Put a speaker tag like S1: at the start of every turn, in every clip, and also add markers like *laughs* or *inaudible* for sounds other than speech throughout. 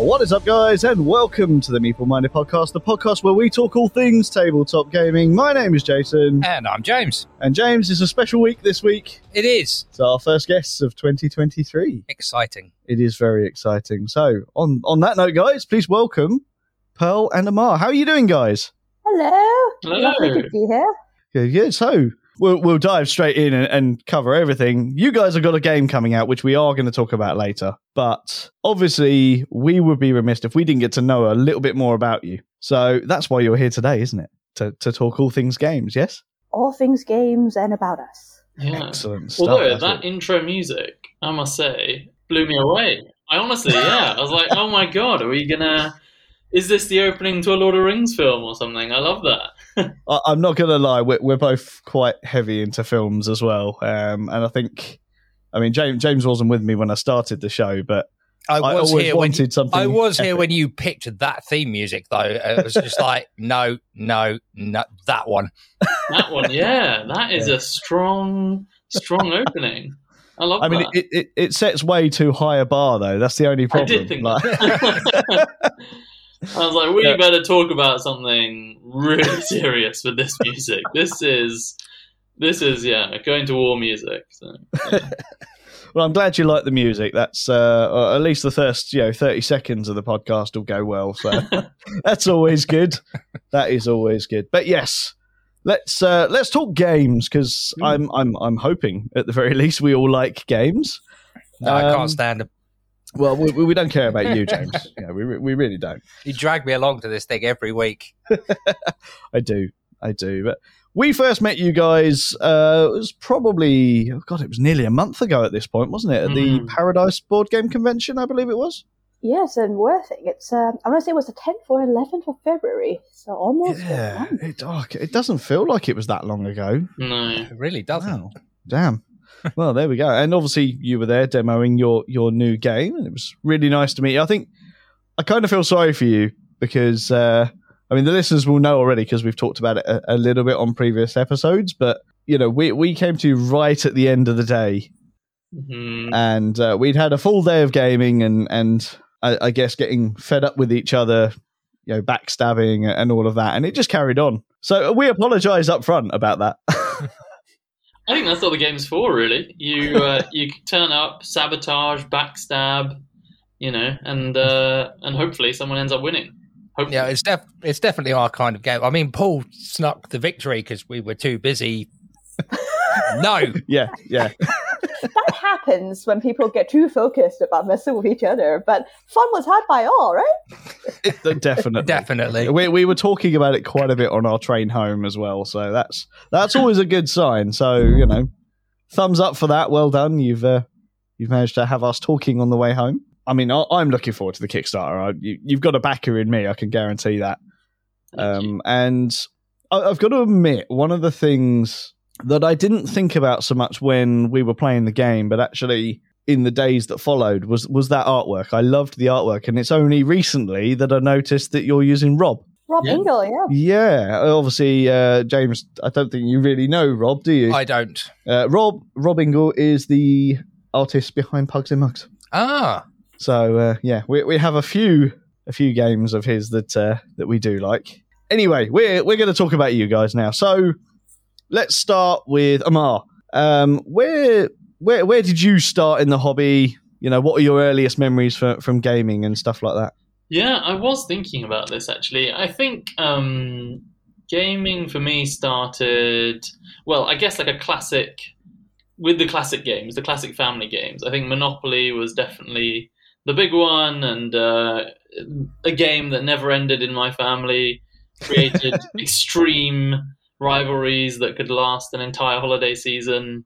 S1: What is up, guys, and welcome to the Meeple Minded Podcast, the podcast where we talk all things tabletop gaming. My name is Jason,
S2: And I'm James.
S1: and James is a special week this week.
S2: It is
S1: It's our first guests of 2023.
S2: exciting.
S1: It is very exciting. So, on on that note, guys, please welcome Pearl and Amar. How are you doing, guys?
S3: Hello.
S4: Hello.
S3: Lovely to be here.
S1: Good, good. So, we'll, we'll dive straight in and, and cover everything. You guys have got a game coming out, which we are going to talk about later. But obviously, we would be remiss if we didn't get to know a little bit more about you. So, that's why you're here today, isn't it? To, to talk all things games, yes?
S3: All things games and about us.
S4: Yeah.
S1: Excellent stuff.
S4: Although that
S1: what-
S4: intro music, I must say, blew me away. I honestly, yeah, I was like, oh my god, are we gonna? Is this the opening to a Lord of Rings film or something? I love that. *laughs*
S1: I, I'm not going to lie, we're, we're both quite heavy into films as well. Um, and I think, I mean, James, James wasn't with me when I started the show, but
S2: I
S1: I
S2: was
S1: always
S2: here when
S1: wanted something.
S2: I was here when you picked that theme music though. It was just *laughs* like no, no, no, that one.
S4: That one, yeah, that is
S1: Yeah.
S4: a strong, strong opening. I love
S1: I mean,
S4: that.
S1: it, it, it sets way too high a bar, though. That's the only
S4: I
S1: problem.
S4: did think
S1: Like-
S4: that. *laughs* I was like, we
S1: Yeah.
S4: better talk about something really *laughs* serious with this music. This is, this is, yeah, going to war music. So, yeah. *laughs*
S1: well, I'm glad you like the music. That's uh, at least the first, you know, 30 seconds of the podcast will go well. So *laughs* that's always good. That is always good. But yes, let's uh, let's talk games because
S4: Hmm.
S1: I'm I'm I'm hoping at the very least we all like games.
S2: No, I
S1: Um,
S2: can't stand them.
S1: Well, we, we don't care about you, James. *laughs* yeah, we we really don't.
S2: You drag me along to this thing every week. *laughs*
S1: I do, I do. But we first met you guys. Uh, it was probably oh god, it was nearly a month ago at this point, wasn't it? At the
S4: Mm.
S1: Paradice Board Game Convention, I believe it was.
S3: Yes, and worth it. It's um, I want to say it was the 10th or 11th of February, so almost
S1: Yeah, it, oh, it doesn't feel like it was that long ago.
S4: no.
S2: It really doesn't.
S1: Wow. Damn. Well, there we go. And obviously, you were there demoing your your new game, and it was really nice to meet you. I think I kind of feel sorry for you because uh, I mean the listeners will know already because we've talked about it a, a little bit on previous episodes. But you know, we we came to you right at the end of the day,
S4: Mhm.
S1: and uh, we'd had a full day of gaming, and and I, I guess getting fed up with each other, you know, backstabbing and all of that, and it just carried on. So we apologise up front about that. *laughs*
S4: I think that's what the game's for, really. You *laughs* uh, you turn up, sabotage, backstab, you know, and uh, and hopefully someone ends up winning. Hopefully.
S2: Yeah, it's def- it's definitely our kind of game. I mean, Paul snuck the victory because we were too busy. *laughs* no, *laughs*
S1: yeah, yeah.
S3: That happens when people get too focused about messing with each other, but fun was had by all, right?
S1: Definitely.
S2: definitely.
S1: We, we were talking about it quite a bit on our train home as well, so that's that's always a good sign. So you know, thumbs up for that. Well done. You've uh, you've managed to have us talking on the way home. I mean, I, I'm looking forward to the Kickstarter. I, you, you've got a backer in me. I can guarantee that. Um, and I, I've got to admit, one of the things that I didn't think about so much when we were playing the game, but actually in the days that followed, was was that artwork. I loved the artwork, and it's only recently that I noticed that you're using Rob.
S3: Rob
S4: Yeah.
S3: Engel, yeah.
S1: Yeah, obviously, uh, James. I don't think you really know Rob, do you?
S2: I don't.
S1: uh, Rob Rob Ingle is the artist behind Pugs and Mugs.
S2: Ah,
S1: So uh, yeah, we we have a few a few games of his that uh, that we do like. Anyway, we're we're going to talk about you guys now. So let's start with Amar. Um, where where where did you start in the hobby? You know, what are your earliest memories for, from gaming and stuff like that?
S4: Yeah, I was thinking about this actually. I think um, gaming for me started, well, I guess like a classic, with the classic games, the classic family games. I think Monopoly was definitely the big one, and uh, a game that never ended in my family, created *laughs* extreme rivalries that could last an entire holiday season.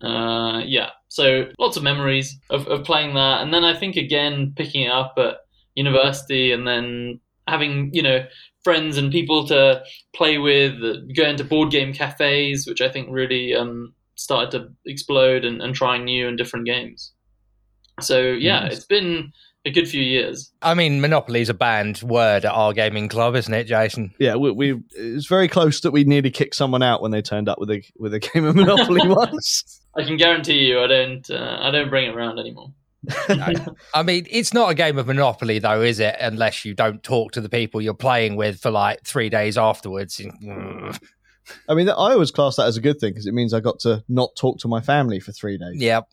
S4: Uh, yeah, so lots of memories of, of playing that, and then I think again picking it up at university, and then having you know friends and people to play with, uh, going to board game cafes, which I think really um, started to explode, and, and trying new and different games. So yeah,
S1: Nice.
S4: it's been a good few years.
S2: I mean, Monopoly's a banned word at our gaming club, isn't it, Jason?
S1: Yeah, we, we it's very close that we nearly kicked someone out when they turned up with a with a game of Monopoly *laughs* once.
S4: I can guarantee you, I don't, uh, I don't bring it around anymore.
S2: No. I mean, it's not a game of Monopoly, though, is it? Unless you don't talk to the people you're playing with for like three days afterwards. *laughs*
S1: I mean, I always class that as a good thing because it means I got to not talk to my family for three days.
S2: Yep.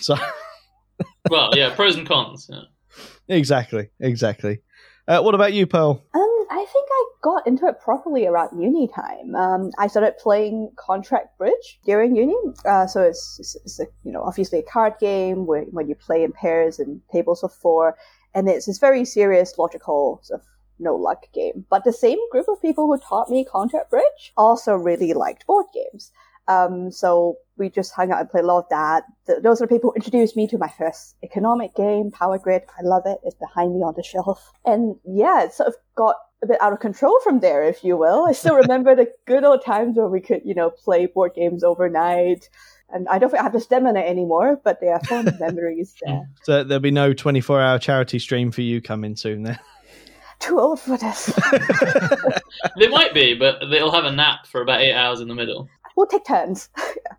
S1: So
S4: well, yeah, pros and cons. Yeah.
S1: Exactly, exactly. Uh, what about you, Pearl?
S3: Um, I think I got into it properly around uni time. Um, I started playing Contract Bridge during uni. Uh, so it's, it's, it's a, you know obviously a card game where when you play in pairs and tables of four, and it's this very serious logical sort of no luck game. But the same group of people who taught me Contract Bridge also really liked board games. Um, so we just hung out and played a lot of that. Th- those are the people who introduced me to my first economic game, Power Grid. I love it. It's behind me on the shelf. And yeah, it sort of got a bit out of control from there, if you will. I still remember the good old times where we could, you know, play board games overnight. And I don't think I have the stamina anymore, but they are fond *laughs* memories there.
S1: So there'll be no 24 hour charity stream for you coming soon then. *laughs*
S3: Too old for this. *laughs*
S4: They might be, but they'll have a nap for about eight hours in the middle.
S3: We'll take turns. *laughs*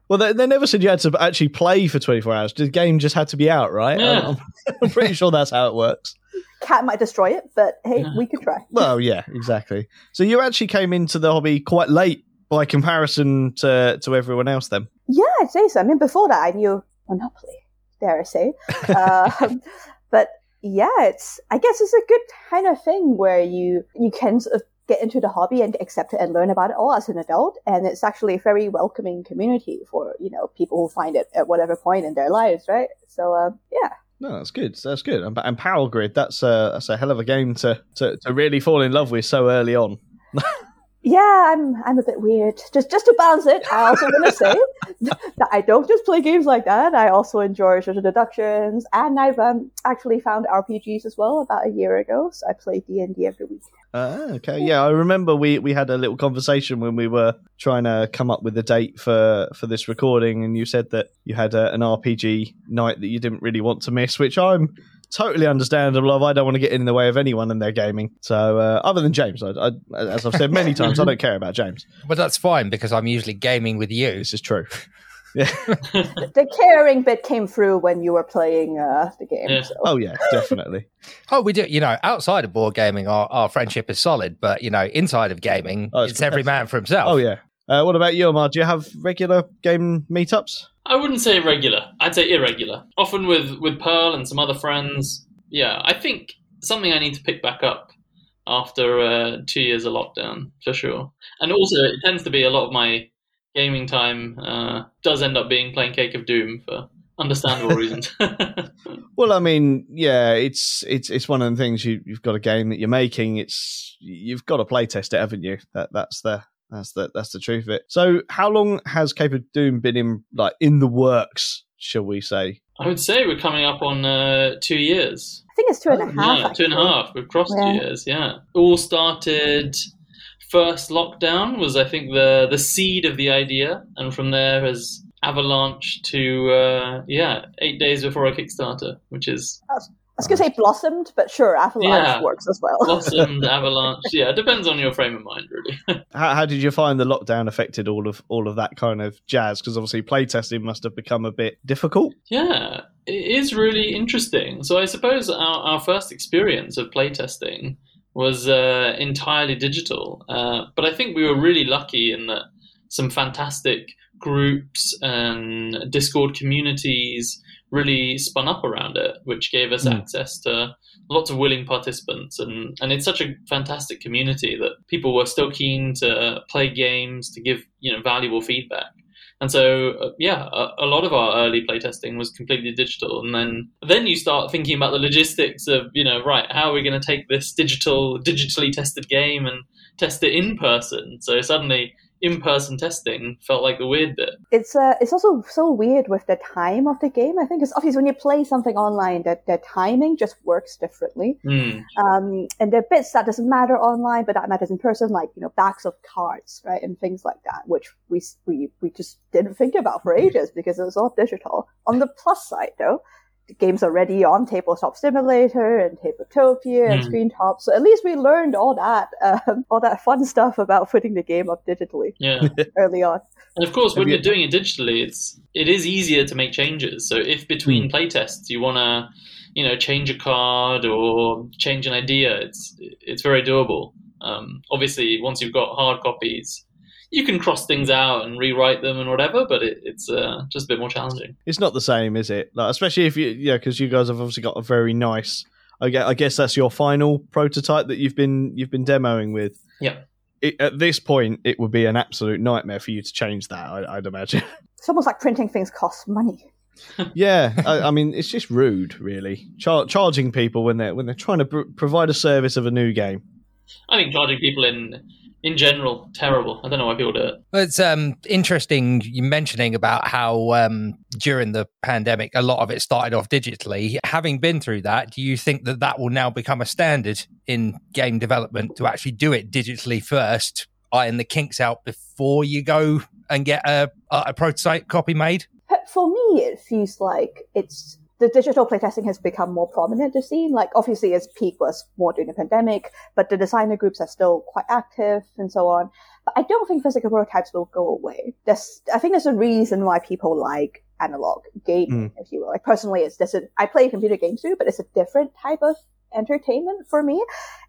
S1: Well, they, they never said you had to actually play for 24 hours. The game just had to be out, right?
S4: Yeah.
S1: I'm, *laughs* I'm pretty sure that's how it works.
S3: Cat might destroy it, but hey, we could try.
S1: Well, yeah, exactly. So you actually came into the hobby quite late by comparison to, to everyone else then.
S3: Yeah, I'd say so. I mean, before that, I knew Monopoly, dare I say. *laughs* um, but yeah, it's, I guess it's a good kind of thing where you, you can sort of get into the hobby and accept it and learn about it all as an adult. And it's actually a very welcoming community for, you know, people who find it at whatever point in their lives, right? So, uh, yeah.
S1: No, that's good. That's good. And, and Power Grid, that's a, that's a hell of a game to, to, to really fall in love with so early on. *laughs*
S3: Yeah, I'm I'm a bit weird. Just just to balance it, I also want to say *laughs* that I don't just play games like that. I also enjoy social deductions, and I've um, actually found RPGs as well about a year ago. So I play D and D every week.
S1: Ah, okay. Yeah, I remember we, we had a little conversation when we were trying to come up with a date for, for this recording, and you said that you had a, an RPG night that you didn't really want to miss, which I'm totally understandable of. I don't want to get in the way of anyone in their gaming. So, uh, other than James, I, I, as I've said many times, I don't care about James. *laughs*
S2: But that's fine because I'm usually gaming with you.
S1: This is true. *laughs* *laughs*
S3: The caring bit came through when you were playing uh, the game.
S4: Yeah.
S3: So.
S1: Oh, yeah, definitely.
S2: Oh, we do. You know, outside of board gaming, our, our friendship is solid. But you know, inside of gaming,
S1: Oh, it's-
S2: it's every man for himself.
S1: Oh, yeah. Uh, what about you, Amar? Do you have regular game meetups?
S4: I wouldn't say regular. I'd say irregular. Often with with Pearl and some other friends. Yeah, I think something I need to pick back up after uh, two years of lockdown for sure. And also, it tends to be a lot of my gaming time uh, does end up being playing Cake of Doom for understandable *laughs* reasons. *laughs*
S1: Well, I mean, yeah, it's it's it's one of the things you you've got a game that you're making. It's you've got to play test it, haven't you? That that's the that's the that's the truth of it. So, how long has Cake of Doom been in like in the works? Shall we say?
S4: I would say we're coming up on uh, two years.
S3: I think it's two and a half.
S4: Oh, Yeah, two and a
S3: actually.
S4: half. We've crossed
S3: Yeah.
S4: two years. Yeah, all started. First lockdown was, I think, the the seed of the idea, and from there has avalanche to uh, yeah, eight days before a Kickstarter, which is
S3: I was going to say blossomed, but sure, Avalanche
S4: Yeah.
S3: works as well.
S4: blossomed *laughs* avalanche. Yeah, it depends on your frame of mind, really. *laughs*
S1: How, how did you find the lockdown affected all of all of that kind of jazz? Because obviously, playtesting must have become a bit difficult.
S4: Yeah, it is really interesting. So I suppose our, our first experience of playtesting was uh, entirely digital, uh, but I think we were really lucky in that some fantastic groups and Discord communities really spun up around it, which gave us
S1: Mm.
S4: access to lots of willing participants. And, and it's such a fantastic community that people were still keen to play games to give you know valuable feedback. And so uh, yeah a, a lot of our early playtesting was completely digital. And then then you start thinking about the logistics of you know right how are we going to take this digital digitally tested game and test it in person? So suddenly in-person testing felt like the weird bit
S3: It's uh, it's also so weird with the time of the game. I think it's obvious when you play something online that the timing just works differently.
S4: Hmm.
S3: Um, and there are bits that doesn't matter online, but that matters in person, like you know backs of cards, right, and things like that, which we we we just didn't think about for ages because it was all digital. On the plus side, though, games already on Tabletop Simulator and Tabletopia and
S4: Mm.
S3: Screen Top. So at least we learned all that, um, all that fun stuff about putting the game up digitally
S4: Yeah. *laughs*
S3: early on.
S4: And of course, when
S1: you-
S4: you're doing it digitally, it's it is easier to make changes. So if between playtests you want to, you know, change a card or change an idea, it's it's very doable. Um, obviously, once you've got hard copies, you can cross things out and rewrite them and whatever, but it, it's uh, just a bit more challenging.
S1: It's not the same, is it? Like, especially if you, yeah, because you guys have obviously got a very nice. I guess, I guess that's your final prototype that you've been you've been demoing with.
S4: Yeah.
S1: It, at this point, it would be an absolute nightmare for you to change that. I, I'd imagine. *laughs*
S3: It's almost like printing things costs money. *laughs*
S1: yeah, I, I mean, it's just rude, really, Char- charging people when they're when they're trying to pr- provide a service of a new game.
S4: I think charging people in in general terrible. I don't know why people do it.
S2: Well, It's um, interesting you mentioning about how um, during the pandemic, a lot of it started off digitally. Having been through that, do you think that that will now become a standard in game development to actually do it digitally first, iron the kinks out before you go and get a, a, a prototype copy made?
S3: For me, it feels like it's the digital playtesting has become more prominent to see. Like obviously, its peak was more during the pandemic, but the designer groups are still quite active and so on. But I don't think physical prototypes will go away. There's, I think there's a reason why people like analog gaming, mm. if you will. Like personally, it's this. I play computer games too, but it's a different type of entertainment for me.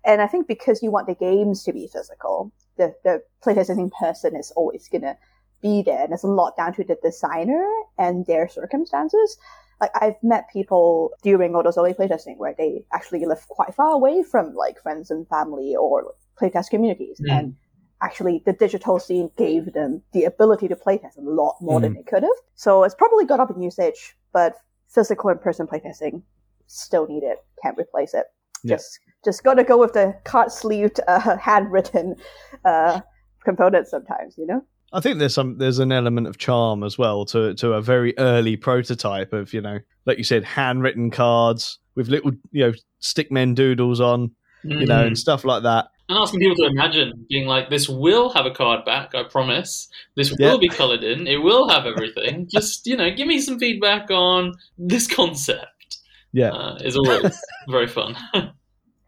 S3: And I think because you want the games to be physical, the the playtesting person is always gonna be there. And it's a lot down to the designer and their circumstances. Like I've met people during all those early playtesting where they actually live quite far away from like friends and family or playtest communities.
S4: Mm.
S3: And actually the digital scene gave them the ability to playtest a lot more than they could have. So it's probably got up in usage, but physical in person playtesting still need it. Can't replace it.
S1: Yeah.
S3: Just just gotta go with the card sleeved, uh, *laughs* handwritten uh, components sometimes, you know?
S1: I think there's some there's an element of charm as well to to a very early prototype of you know like you said handwritten cards with little you know stickmen doodles on you know and stuff like that.
S4: and asking people to imagine being like, this will have a card back, I promise. This
S1: Yeah.
S4: will be coloured in. It will have everything. *laughs* Just you know, give me some feedback on this concept.
S1: Yeah,
S4: Uh, is always very fun. *laughs*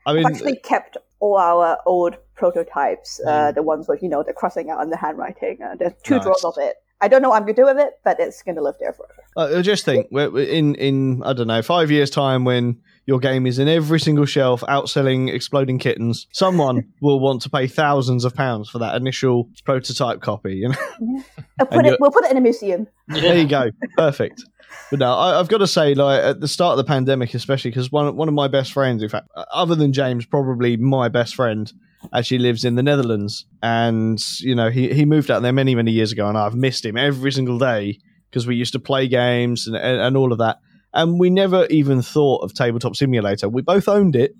S1: I mean I've
S3: actually kept all our old prototypes, uh,
S1: Mm.
S3: the ones with, you know, the crossing out and the handwriting. Uh, there's two
S1: Nice.
S3: drawers of it. I don't know what I'm going to do with it, but it's going to live there forever.
S1: I just think in in I don't know five years time when your game is in every single shelf outselling exploding kittens, someone *laughs* will want to pay thousands of pounds for that initial prototype copy. You know, *laughs*
S3: put it, we'll put it in a museum.
S1: there you go, perfect. But no, I, I've got to say, like at the start of the pandemic, especially because one one of my best friends, in fact, other than James, probably my best friend, actually lives in the Netherlands, and you know he he moved out there many many years ago, and I've missed him every single day because we used to play games and, and and all of that, and we never even thought of Tabletop Simulator. We both owned it.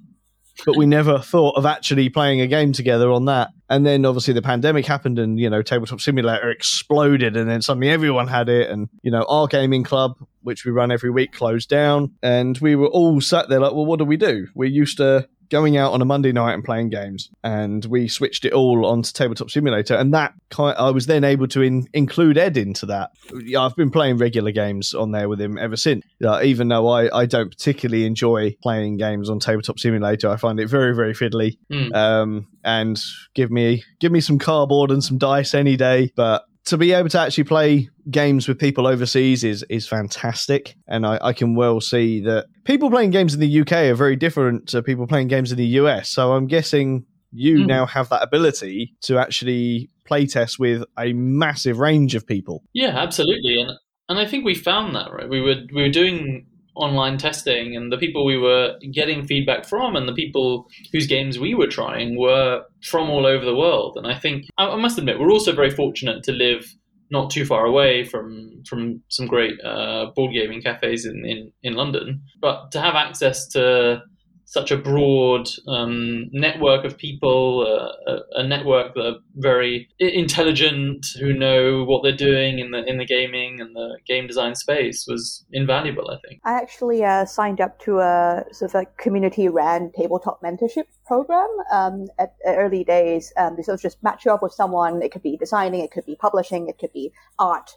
S1: But we never thought of actually playing a game together on that. And then obviously the pandemic happened and, you know, Tabletop Simulator exploded and then suddenly everyone had it. And, you know, our gaming club, which we run every week, closed down. And we were all sat there like, well, what do we do? We're used to going out on a Monday night and playing games. And we switched it all onto Tabletop Simulator. And that kind I was then able to in, include Ed into that. Yeah, I've been playing regular games on there with him ever since. Uh, even though I, I don't particularly enjoy playing games on Tabletop Simulator, I find it very, very fiddly.
S4: Mm.
S1: Um, and give me give me some cardboard and some dice any day. But to be able to actually play games with people overseas is is fantastic, and I, I can well see that people playing games in the UK are very different to people playing games in the US. So I'm guessing you
S4: Mm.
S1: now have that ability to actually play playtest with a massive range of people.
S4: Yeah, absolutely, and and I think we found that right. We were we were doing online testing, and the people we were getting feedback from, and the people whose games we were trying were from all over the world. And I think I, must admit we're also very fortunate to live not too far away from from some great uh, board gaming cafes in, in in London, but to have access to such a broad um, network of people, uh, a, a network that are very intelligent, who know what they're doing in the in the gaming and the game design space was invaluable. I think.
S3: I actually uh, signed up to a sort of a community ran tabletop mentorship program um, at, at early days. Um, they sort just match you up with someone. It could be designing, it could be publishing, it could be art.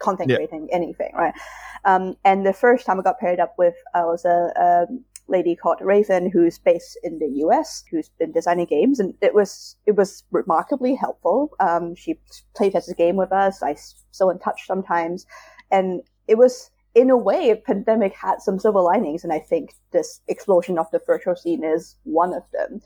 S3: content
S1: Yeah.
S3: creating, anything, right? Um, and the first time I got paired up with uh, was a, a lady called Raven, who's based in the US, who's been designing games, and it was it was remarkably helpful. Um, she played as a game with us. I still in touch sometimes, and it was in a way, pandemic had some silver linings, and I think this explosion of the virtual scene is one of them.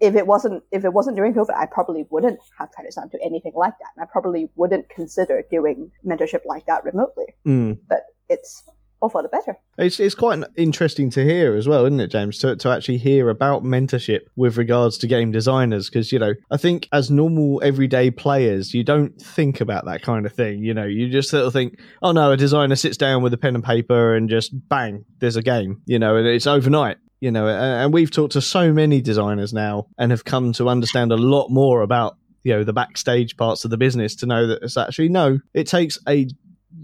S3: If it wasn't, if it wasn't during COVID, I probably wouldn't have tried to sign to anything like that. And I probably wouldn't consider doing mentorship like that remotely.
S1: Mm.
S3: But it's all for the better.
S1: It's it's quite interesting to hear as well, isn't it, James? To to actually hear about mentorship with regards to game designers, because you know, I think as normal everyday players, you don't think about that kind of thing. You know, you just sort of think, oh no, a designer sits down with a pen and paper and just bang, there's a game. You know, and it's overnight. You know, and we've talked to so many designers now and have come to understand a lot more about you know the backstage parts of the business to know that it's actually no, it takes a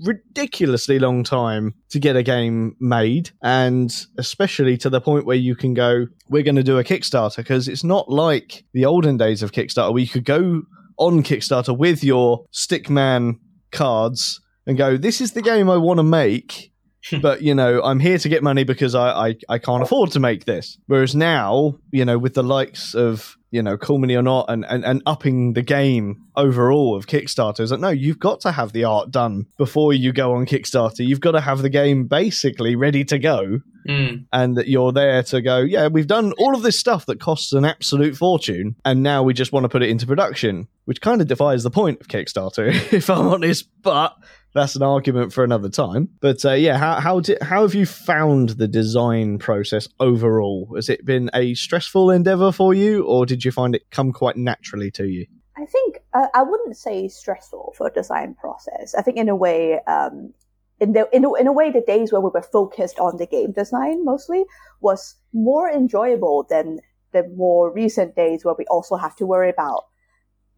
S1: ridiculously long time to get a game made and especially to the point where you can go we're going to do a kickstarter because it's not like the olden days of kickstarter where you could go on kickstarter with your stickman cards and go this is the game i want to make *laughs* but you know i'm here to get money because I, I i can't afford to make this whereas now you know with the likes of you know cool mini or not and, and and upping the game overall of kickstarter is that no you've got to have the art done before you go on kickstarter you've got to have the game basically ready to go
S4: Mm.
S1: and that you're there to go, yeah, we've done all of this stuff that costs an absolute fortune, and now we just want to put it into production, which kind of defies the point of Kickstarter, *laughs* if I'm honest. But that's an argument for another time. But uh, yeah, how how did how have you found the design process overall? Has it been a stressful endeavor for you, or did you find it come quite naturally to you?
S3: I think uh, I wouldn't say stressful for a design process. I think in a way, um, in the in in a way, the days where we were focused on the game design mostly was more enjoyable than the more recent days where we also have to worry about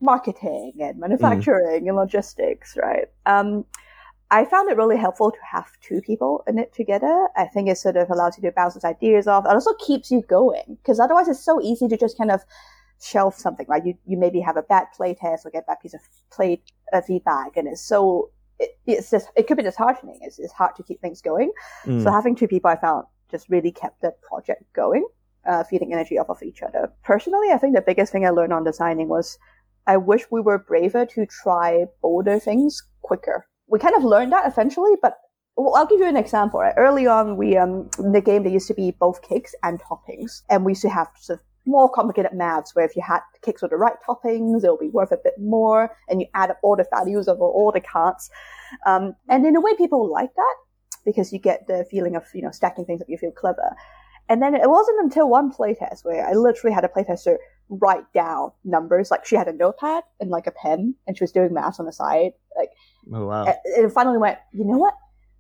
S3: marketing and manufacturing and logistics, right? Um, I found it really helpful to have two people in it together. I think it sort of allows you to bounce those ideas off. It also keeps you going because otherwise it's so easy to just kind of shelf something, right? You you maybe have a bad play test or get bad piece of play uh, feedback, and it's so it, it's just it could be disheartening. It's, it's hard to keep things going.
S1: Mm.
S3: So having two people, I found just really kept the project going, uh, feeding energy off of each other. Personally, I think the biggest thing I learned on designing was I wish we were braver to try bolder things quicker. We kind of learned that eventually, but well, I'll give you an example. Right? Early on, we um in the game there used to be both cakes and toppings, and we used to have sort of more complicated maths where if you had cakes with the right toppings, it'll be worth a bit more, and you add up all the values of all the cards. Um, and in a way, people like that because you get the feeling of you know stacking things up. You feel clever. And then it wasn't until one playtest where I literally had a playtester write down numbers. Like she had a notepad and like a pen, and she was doing math on the side. Like
S1: Oh wow.
S3: and and finally went, you know what?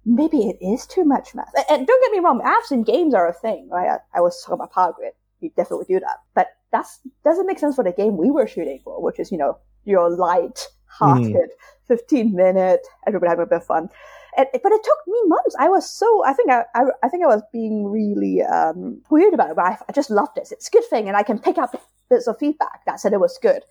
S3: Maybe it is too much math. And- And don't get me wrong, maths and games are a thing, right? I, I was talking about Power Grid. You definitely do that. But that's doesn't make sense for the game we were shooting for, which is, you know, your light mm-hmm. hearted, 15 minute, everybody having a bit of fun. And, but it took me months. I was so, I think I, I, I think I was being really, um, weird about it, but I, I just loved it. It's a good thing. And I can pick up bits of feedback that said it was good.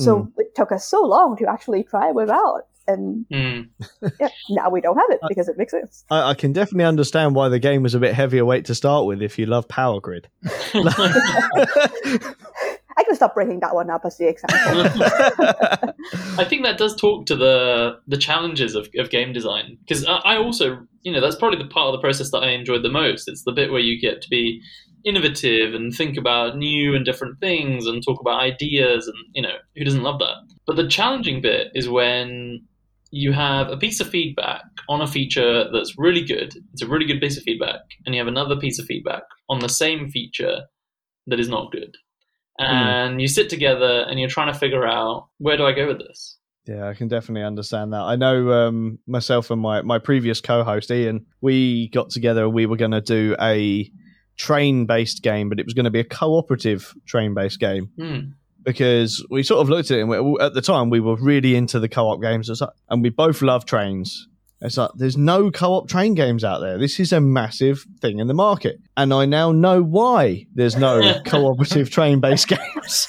S3: So it took us so long to actually try it without. And
S4: Mm. *laughs*
S3: yeah, now we don't have it because it makes sense.
S1: I, I can definitely understand why the game was a bit heavier weight to start with if you love Power Grid. *laughs* *laughs*
S3: I can stop bringing that one up as the example. *laughs*
S4: I think that does talk to the the challenges of, of game design because I, I also you know that's probably the part of the process that I enjoyed the most. It's the bit where you get to be innovative and think about new and different things and talk about ideas and you know who doesn't love that. But the challenging bit is when you have a piece of feedback on a feature that's really good. It's a really good piece of feedback, and you have another piece of feedback on the same feature that is not good. And you sit together and you're trying to figure out where do I go with this?
S1: Yeah, I can definitely understand that. I know um, myself and my, my previous co host, Ian, we got together we were going to do a train based game, but it was going to be a cooperative train based game
S4: Hmm.
S1: because we sort of looked at it and we, at the time we were really into the co op games and we both love trains. It's like there's no co op train games out there. This is a massive thing in the market. And I now know why there's no *laughs* cooperative train based *laughs* games.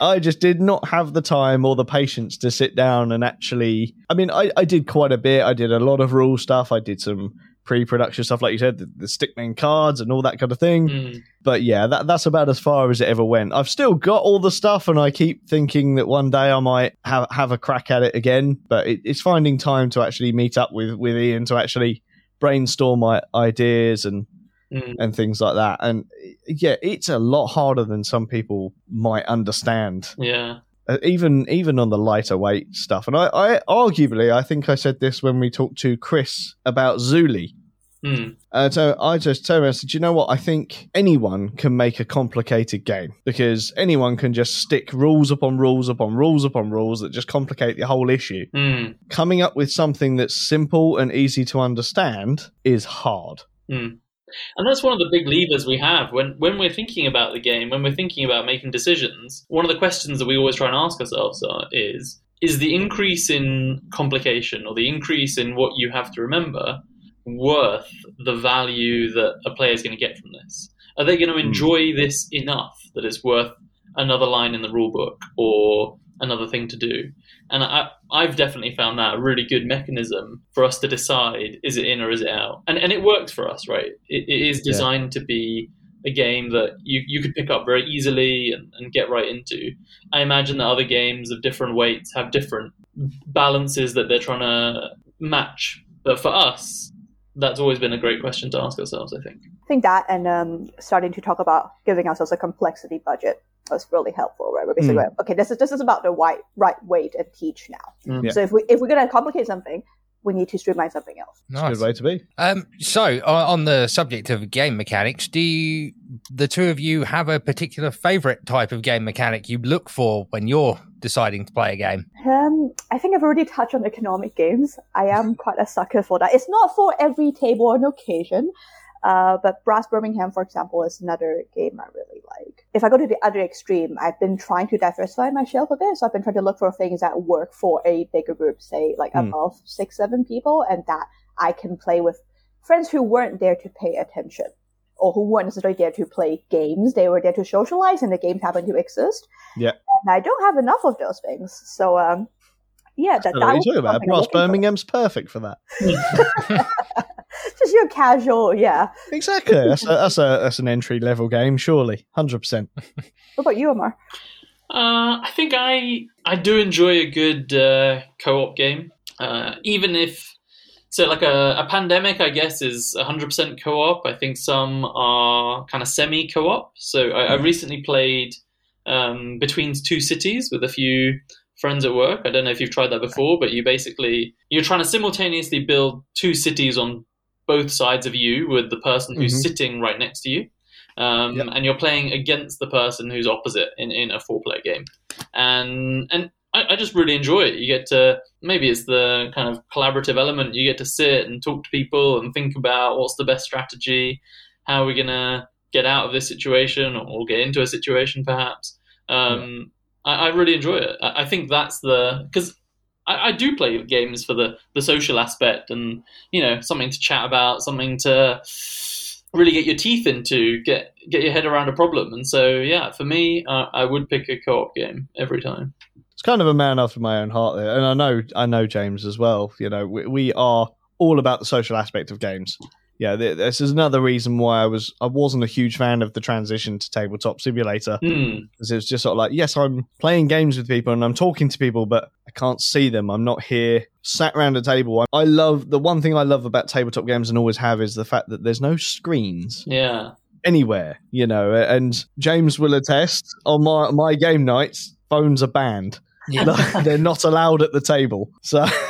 S1: I just did not have the time or the patience to sit down and actually. I mean, I, I did quite a bit. I did a lot of rule stuff. I did some pre-production stuff, like you said, the, the stickman cards and all that kind of thing.
S4: Mm.
S1: But yeah, that, that's about as far as it ever went. I've still got all the stuff, and I keep thinking that one day I might have have a crack at it again. But it, it's finding time to actually meet up with with Ian to actually brainstorm my ideas and
S4: Mm.
S1: and things like that. And yeah, it's a lot harder than some people might understand.
S4: Yeah.
S1: Uh, even even on the lighter weight stuff. And I, I arguably, I think I said this when we talked to Chris about Zuli.
S4: Mm.
S1: Uh, so I just told him, I said, you know what? I think anyone can make a complicated game because anyone can just stick rules upon rules upon rules upon rules that just complicate the whole issue.
S4: Mm.
S1: Coming up with something that's simple and easy to understand is hard.
S4: Mm. And that's one of the big levers we have when when we're thinking about the game, when we're thinking about making decisions. One of the questions that we always try and ask ourselves are, is is the increase in complication or the increase in what you have to remember worth the value that a player is going to get from this? Are they going to hmm. enjoy this enough that it's worth another line in the rule book or another thing to do? And I, I've definitely found that a really good mechanism for us to decide is it in or is it out. And and it works for us, right? It, it is
S1: Yeah.
S4: designed to be a game that you, you could pick up very easily and, and get right into. I imagine that other games of different weights have different balances that they're trying to match. But for us, that's always been a great question to ask ourselves, I think.
S3: I think that and um, starting to talk about giving ourselves a complexity budget was really helpful, right? We're basically
S1: Mm.
S3: going, okay, this is this is about the right right way to teach now.
S4: Mm.
S1: Yeah.
S3: So if we if we're gonna complicate something, we need to streamline something else.
S2: Nice.
S1: Good way to be.
S2: Um, so, on, on the subject of game mechanics, do you, the two of you have a particular favorite type of game mechanic you look for when you're deciding to play a game?
S3: Um, I think I've already touched on economic games. I am *laughs* quite a sucker for that. It's not for every table and occasion, uh, but Brass Birmingham, for example, is another game I really like. If I go to the other extreme, I've been trying to diversify my shelf a bit, so I've been trying to look for things that work for a bigger group, say like
S1: Hmm.
S3: above six, seven people, and that I can play with friends who weren't there to pay attention. Or who weren't necessarily there to play games, they were there to socialize, and the games happen to exist.
S1: Yeah.
S3: And I don't have enough of those things, so um, yeah, that,
S1: I don't know
S3: that
S1: what
S3: would
S1: you're talking about. Brass
S3: looking for.
S1: Birmingham's perfect for that. *laughs*
S3: Just your casual, yeah.
S1: Exactly. That's a, that's a that's an entry level game, surely. Hundred percent.
S3: What about you, Amar?
S4: Uh, I think I I do enjoy a good uh, co-op game, uh, even if so. Like a, a pandemic, I guess is 100% co-op. I think some are kind of semi co-op. So I, I recently played um, Between Two Cities with a few friends at work. I don't know if you've tried that before, but you basically you're trying to simultaneously build two cities on both sides of you with the person who's
S1: Mhm.
S4: sitting right next to you. Um,
S1: Yep.
S4: and you're playing against the person who's opposite in, in a four player game. And and I, I just really enjoy it. You get to maybe it's the kind of collaborative element. You get to sit and talk to people and think about what's the best strategy, how are we gonna get out of this situation or get into a situation perhaps. Um, I, I really enjoy it. I, I think that's the because I, I do play games for the the social aspect and you know something to chat about, something to really get your teeth into, get get your head around a problem. And so yeah, for me, uh, I would pick a co-op game every time.
S1: It's kind of a man after my own heart there, and I know I know James as well. You know, we, we are all about the social aspect of games. Yeah, th- this is another reason why I was I wasn't a huge fan of the transition to tabletop simulator
S4: Hmm.
S1: because it was just sort of like, yes, I'm playing games with people and I'm talking to people, but I can't see them. I'm not here sat around a table. I love the one thing I love about tabletop games and always have is the fact that there's no screens
S4: Yeah.
S1: anywhere, you know. And James will attest on my my game nights, phones are banned. *laughs* Like, they're not allowed at the table. So *laughs*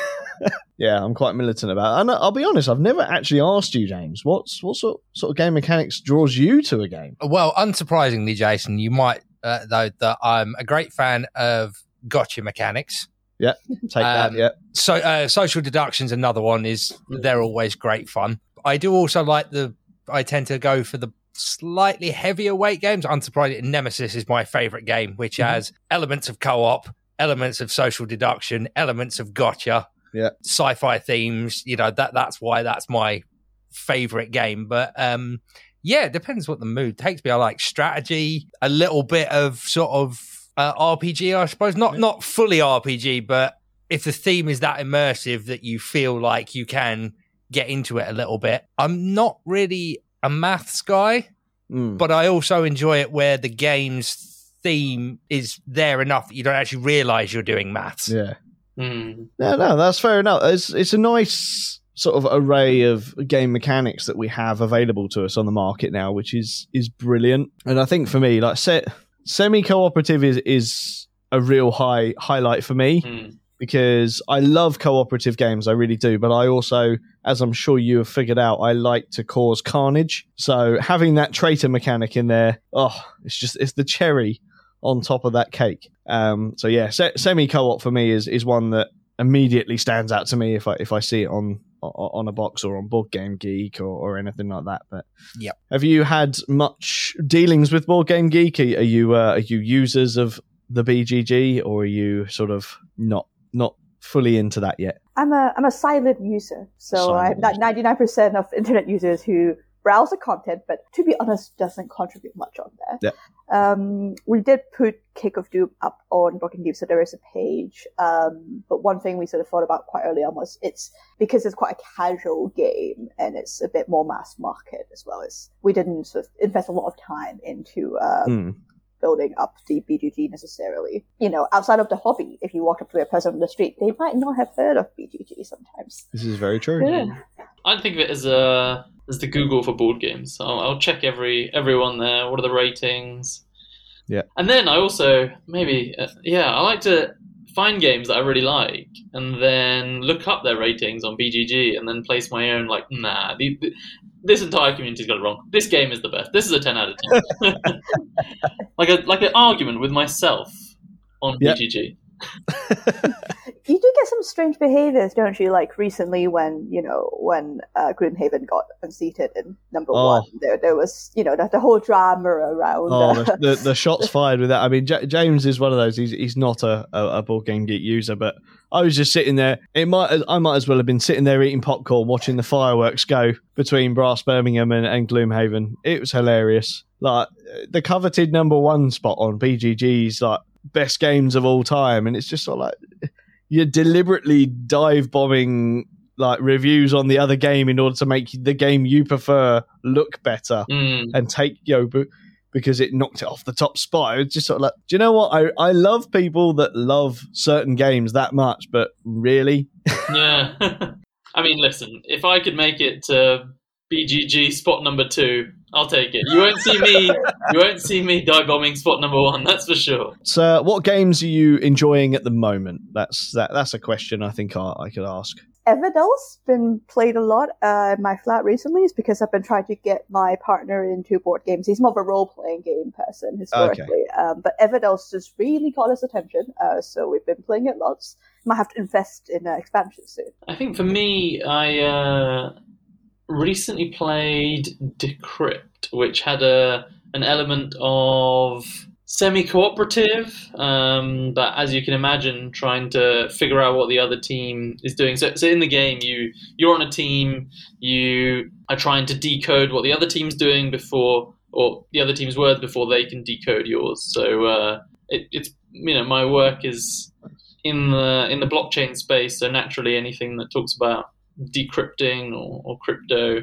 S1: yeah, I'm quite militant about it. And I'll be honest, I've never actually asked you, James, what's what sort sort of game mechanics draws you to a game?
S2: Well, unsurprisingly, Jason, you might uh, though that I'm a great fan of gotcha mechanics.
S1: Yeah, take that,
S2: Um,
S1: yeah.
S2: So, uh, social deductions, another one is they're always great fun. I do also like the. I tend to go for the slightly heavier weight games. Unsurprisingly, Nemesis is my favorite game, which
S1: Mhm.
S2: has elements of co-op, elements of social deduction, elements of gotcha,
S1: Yeah.
S2: sci-fi themes. You know that that's why that's my favorite game. But um, yeah, it depends what the mood takes me. I like strategy, a little bit of sort of uh, RPG, I suppose. Not not fully RPG, but if the theme is that immersive that you feel like you can get into it a little bit. I'm not really a maths guy,
S1: Mm.
S2: but I also enjoy it where the game's theme is there enough that you don't actually realize you're doing maths.
S1: Yeah.
S4: Mm.
S1: No, no, that's fair enough. It's it's a nice sort of array of game mechanics that we have available to us on the market now, which is is brilliant. And I think for me, like set semi cooperative is is a real high highlight for me
S4: Mm.
S1: because I love cooperative games, I really do. But I also, as I'm sure you have figured out, I like to cause carnage. So having that traitor mechanic in there, oh, it's just it's the cherry on top of that cake. Um, so yeah, se- semi co-op for me is is one that immediately stands out to me if I if I see it on on a box or on Board Game Geek or, or anything like that. But
S2: Yep.
S1: have you had much dealings with Board Game Geek? Are, are you uh, are you users of the BGG or are you sort of not not fully into that yet?
S3: I'm a I'm a silent user, so I'm
S1: Silent
S3: ninety nine percent of internet users who browse the content, but to be honest, doesn't contribute much on there. Um, we did put Cake of Doom up on Board Game Geek, so there is a page. Um, but one thing we sort of thought about quite early on was it's because it's quite a casual game and it's a bit more mass market as well as we didn't sort of invest a lot of time into uh,
S1: Hmm.
S3: Building up the BGG necessarily. You know, outside of the hobby, if you walk up to a person on the street, they might not have heard of BGG sometimes.
S1: This is very true.
S3: Yeah.
S4: I'd think of it as a as the Google for board games. I'll, I'll check every everyone there. What are the ratings?
S1: Yeah.
S4: And then I also maybe uh, yeah I like to find games that I really like and then look up their ratings on BGG and then place my own like nah the, the, this entire community's got it wrong. This game is the best. This is a ten out of ten. *laughs* like a like an argument with myself on
S1: Yeah.
S4: BGG. *laughs*
S3: You do get some strange behaviors, don't you? Like recently, when you know when uh, Gloomhaven got unseated in number
S1: Oh.
S3: one, there there was you know the, the whole drama around.
S1: Oh,
S3: uh,
S1: the, the, the *laughs* shots fired with that. I mean, J- James is one of those. He's he's not a, a, a board game geek user, but I was just sitting there. It might I might as well have been sitting there eating popcorn, watching the fireworks go between Brass Birmingham and, and Gloomhaven. It was hilarious. Like the coveted number one spot on BGG's like best games of all time, and it's just sort of like you're deliberately dive bombing like reviews on the other game in order to make the game you prefer look better
S4: Mm.
S1: and take you know, because it knocked it off the top spot. It was just sort of like, do you know what? I, I love people that love certain games that much, but really, *laughs*
S4: Yeah. *laughs* I mean, listen, if I could make it to BGG spot number two, I'll take it. You won't see me. *laughs* you won't see me die bombing spot number one. That's for sure.
S1: so what games are you enjoying at the moment? That's that. That's a question I think I, I could ask.
S3: Everdell's been played a lot uh, in my flat recently. Is because I've been trying to get my partner into board games. He's more of a role playing game person historically, um, but Everdell's just really caught his attention. Uh, so we've been playing it lots. Might have to invest in uh, expansion soon.
S4: I think for me, I uh, recently played Decrypt, which had a an element of semi-cooperative, um, but as you can imagine, trying to figure out what the other team is doing. So, so in the game, you you're on a team, you are trying to decode what the other team's doing before, or the other team's words before they can decode yours. So uh, it, it's you know my work is in the in the blockchain space, so naturally anything that talks about decrypting or, or crypto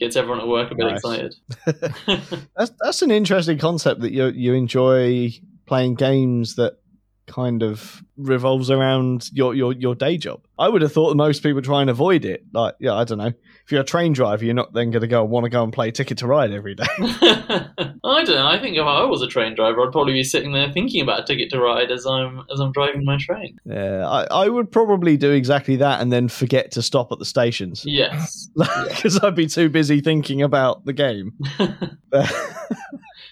S4: gets everyone at work a bit
S1: Nice.
S4: excited. *laughs* *laughs*
S1: That's that's an interesting concept that you you enjoy playing games that kind of revolves around your, your, your day job. I would have thought most people try and avoid it. Like, yeah, I don't know. If you're a train driver, you're not then going to go and want to go and play Ticket to Ride every day. *laughs*
S4: I don't know. I think if I was a train driver, I'd probably be sitting there thinking about a ticket to ride as I'm as I'm driving my train.
S1: Yeah, I, I would probably do exactly that and then forget to stop at the stations
S4: Yes. *laughs*
S1: because I'd be too busy thinking about the game. *laughs*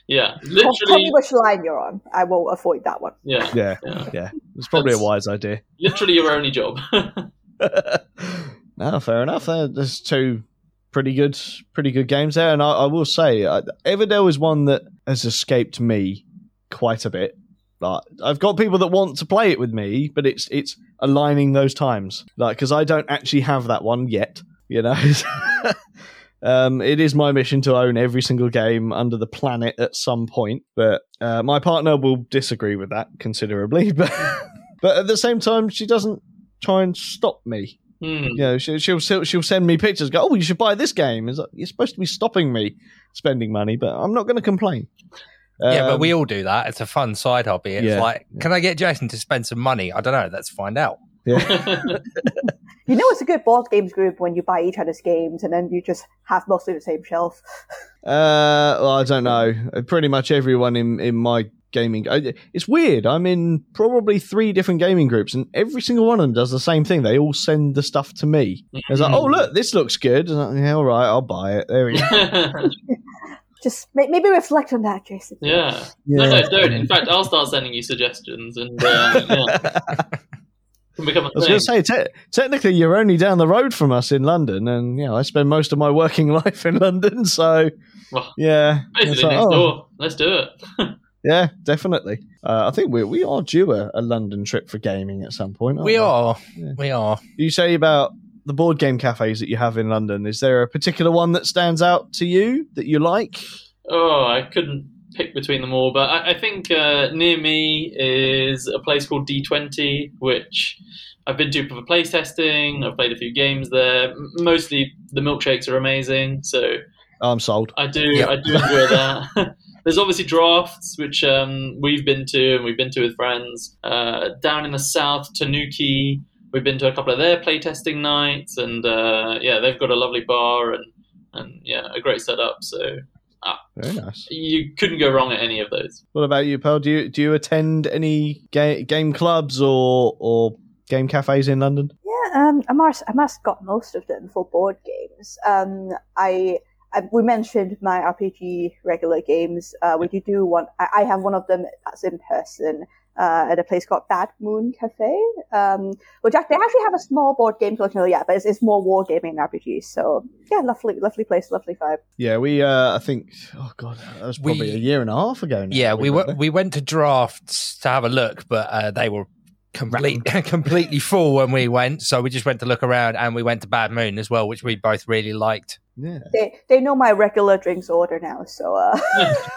S4: Yeah.
S3: Tell, tell me which line you're on. I will avoid that one.
S4: Yeah.
S1: yeah,
S4: Yeah.
S1: yeah, it's probably a wise idea.
S4: Literally your only job. *laughs*
S1: no, fair enough. Uh, there's two pretty good, pretty good games there, and I, I will say, uh, Everdell is one that has escaped me quite a bit. Like, I've got people that want to play it with me, but it's it's aligning those times, like because I don't actually have that one yet, you know. *laughs* Um, it is my mission to own every single game under the planet at some point, but uh, my partner will disagree with that considerably. *laughs* But but at the same time, she doesn't try and stop me.
S4: Hmm.
S1: You know, she, she'll she'll send me pictures. Go, oh, you should buy this game. Is you're supposed to be stopping me spending money, but I'm not going to complain.
S2: yeah, but
S1: Um,
S2: we all do that. It's a fun side hobby. It's
S1: Yeah,
S2: like, can I get Jason to spend some money? I don't know. Let's find out.
S1: yeah. *laughs* *laughs*
S3: You know, it's a good board games group when you buy each other's games and then you just have mostly the same shelf.
S1: Uh, well, I don't know. Uh, Pretty much everyone in in my gaming, it's weird. I'm in probably three different gaming groups, and every single one of them does the same thing. They all send the stuff to me. It's like, oh look, this looks good. And like, yeah, all right, I'll buy it. There we go. *laughs*
S3: Just maybe reflect on that, Jason.
S4: yeah. No, no, don't. In fact, I'll start sending you suggestions and uh, yeah, *laughs* can become a
S1: I was going to say, te- technically, you're only down the road from us in London, and you know, I spend most of my working *laughs* life in London, so
S4: Well,
S1: yeah,
S4: Basically
S1: like,
S4: next
S1: oh,
S4: door. Let's do it. *laughs*
S1: yeah, definitely. Uh, I think we we are due a, a London trip for gaming at some point. aren't
S2: We are.
S1: Yeah.
S2: We are.
S1: You say about the board game cafes that you have in London. Is there a particular one that stands out to you that you like?
S4: Oh, I couldn't pick between them all, but I, I think uh, near me is a place called D20, which I've been to for playtesting. I've played a few games there. Mostly the milkshakes are amazing, so
S1: I'm sold.
S4: I do
S2: Yep.
S4: I do enjoy that. *laughs* There's obviously Draughts, which um, we've been to and we've been to with friends. Uh, down in the south, Tanuki, we've been to a couple of their playtesting nights, and uh, yeah, they've got a lovely bar and and yeah, a great setup. So
S1: Very nice.
S4: you couldn't go wrong at any of those.
S1: What about you, Pearl? Do you do you attend any ga- game clubs or or game cafes in London?
S3: Yeah, um, I must, I must got most of them for board games. Um, I, I we mentioned my RPG regular games. Uh, we do do one. I, I have one of them that's in person. Uh, at a place called Bad Moon Cafe, um, which act- they actually have a small board game collection. Yeah, but it's, it's more wargaming and RPGs. So yeah, lovely, lovely place, lovely vibe.
S1: Yeah, we. Uh, I think. Oh god, that was probably
S2: We-
S1: a year and a half ago. Now,
S2: Yeah, we
S1: went
S2: went. We went to Draughts to have a look, but uh, they were complete, *laughs* completely full when we went. So we just went to look around, and we went to Bad Moon as well, which we both really liked.
S1: Yeah,
S3: They they know my regular drinks order now. So uh, *laughs*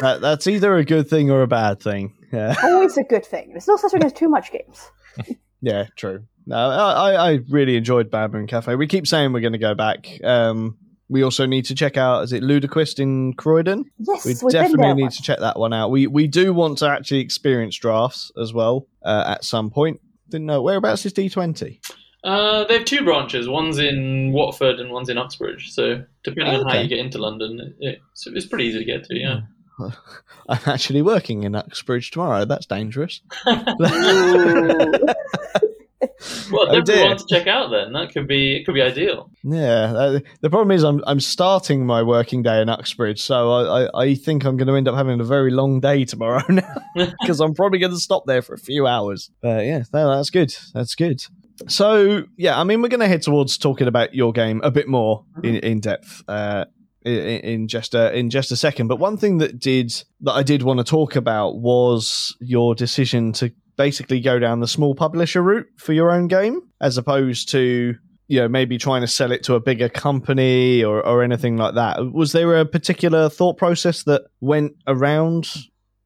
S1: that, that's either a good thing or a bad thing. Yeah, *laughs*
S3: always a good thing. There's no such thing as too much games. *laughs*
S1: yeah, true. No, I, I- really enjoyed Bad Moon Cafe. We keep saying we're going to go back. Um, we also need to check out. Is it Ludoquist in Croydon?
S3: Yes,
S1: We definitely need to check that one out. We we do want to actually experience Draughts as well uh, at some point. Didn't know whereabouts is D twenty.
S4: Uh, they have two branches. One's in Watford and one's in Uxbridge. So depending on how you get into London, it's, it's pretty easy to get to. Yeah. *laughs*
S1: I'm actually working in Uxbridge tomorrow. That's dangerous. *laughs* *laughs*
S4: Well,
S1: Oh,
S4: definitely one to check out. Then that could be it. Could be ideal.
S1: Yeah, uh, the problem is I'm I'm starting my working day in Uxbridge, so I, I, I think I'm going to end up having a very long day tomorrow now because I'm probably going to stop there for a few hours. But yeah, no, that's good. That's good. So yeah, I mean, we're going to head towards talking about your game a bit more in, in depth. Uh, in, in just a in just a second, but one thing that did that I did want to talk about was your decision to basically go down the small publisher route for your own game, as opposed to you know maybe trying to sell it to a bigger company or, or anything like that. Was there a particular thought process that went around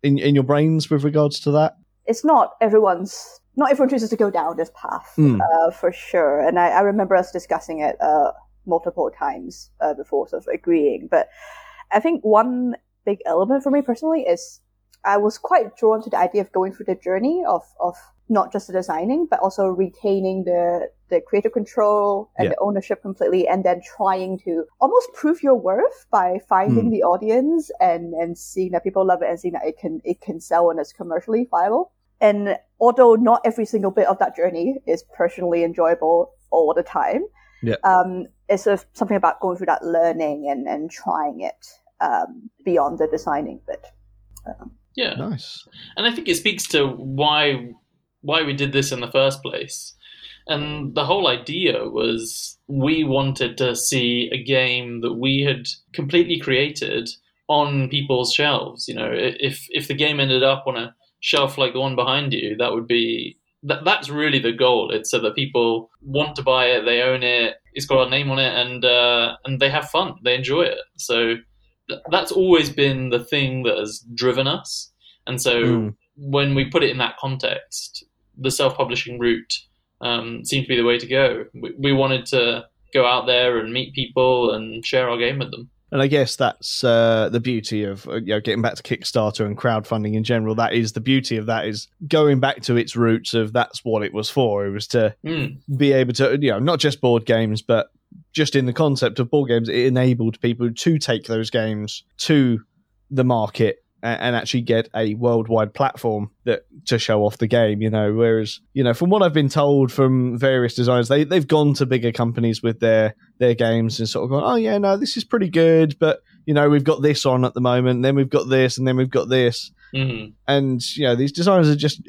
S1: in, in your brains with regards to that?
S3: It's not everyone's not everyone chooses to go down this path
S1: Mm.
S3: uh, for sure and I, I remember us discussing it uh, multiple times uh, before sort of agreeing but i think one big element for me personally is i was quite drawn to the idea of going through the journey of, of not just the designing but also retaining the the creative control and
S1: Yeah.
S3: the ownership completely and then trying to almost prove your worth by finding
S1: Hmm.
S3: the audience and and seeing that people love it and seeing that it can it can sell and it's commercially viable and although not every single bit of that journey is personally enjoyable all the time,
S1: Yeah.
S3: um, it's sort of something about going through that learning and, and trying it um, beyond the designing bit.
S4: Yeah.
S1: nice
S4: and I think it speaks to why why we did this in the first place. And the whole idea was we wanted to see a game that we had completely created on people's shelves. You know, if if the game ended up on a shelf like the one behind you, that would be that that's really the goal. It's so that people want to buy it, they own it, it's got our name on it, and uh, and they have fun, they enjoy it. So th- that's always been the thing that has driven us. And so
S1: Mm.
S4: when we put it in that context, the self-publishing route um, seemed to be the way to go. We, we wanted to go out there and meet people and share our game with them.
S1: And I guess that's uh, the beauty of uh, you know getting back to Kickstarter and crowdfunding in general. That is the beauty of that is going back to its roots of that's what it was for. It was to
S4: Mm.
S1: be able to you know not just board games but just in the concept of board games, it enabled people to take those games to the market and, and actually get a worldwide platform that to show off the game. You know, whereas you know from what I've been told from various designers, they they've gone to bigger companies with their their games and sort of gone, oh yeah, no, this is pretty good, but you know we've got this on at the moment, then we've got this, and then we've got this.
S4: Mhm.
S1: And you know these designers are just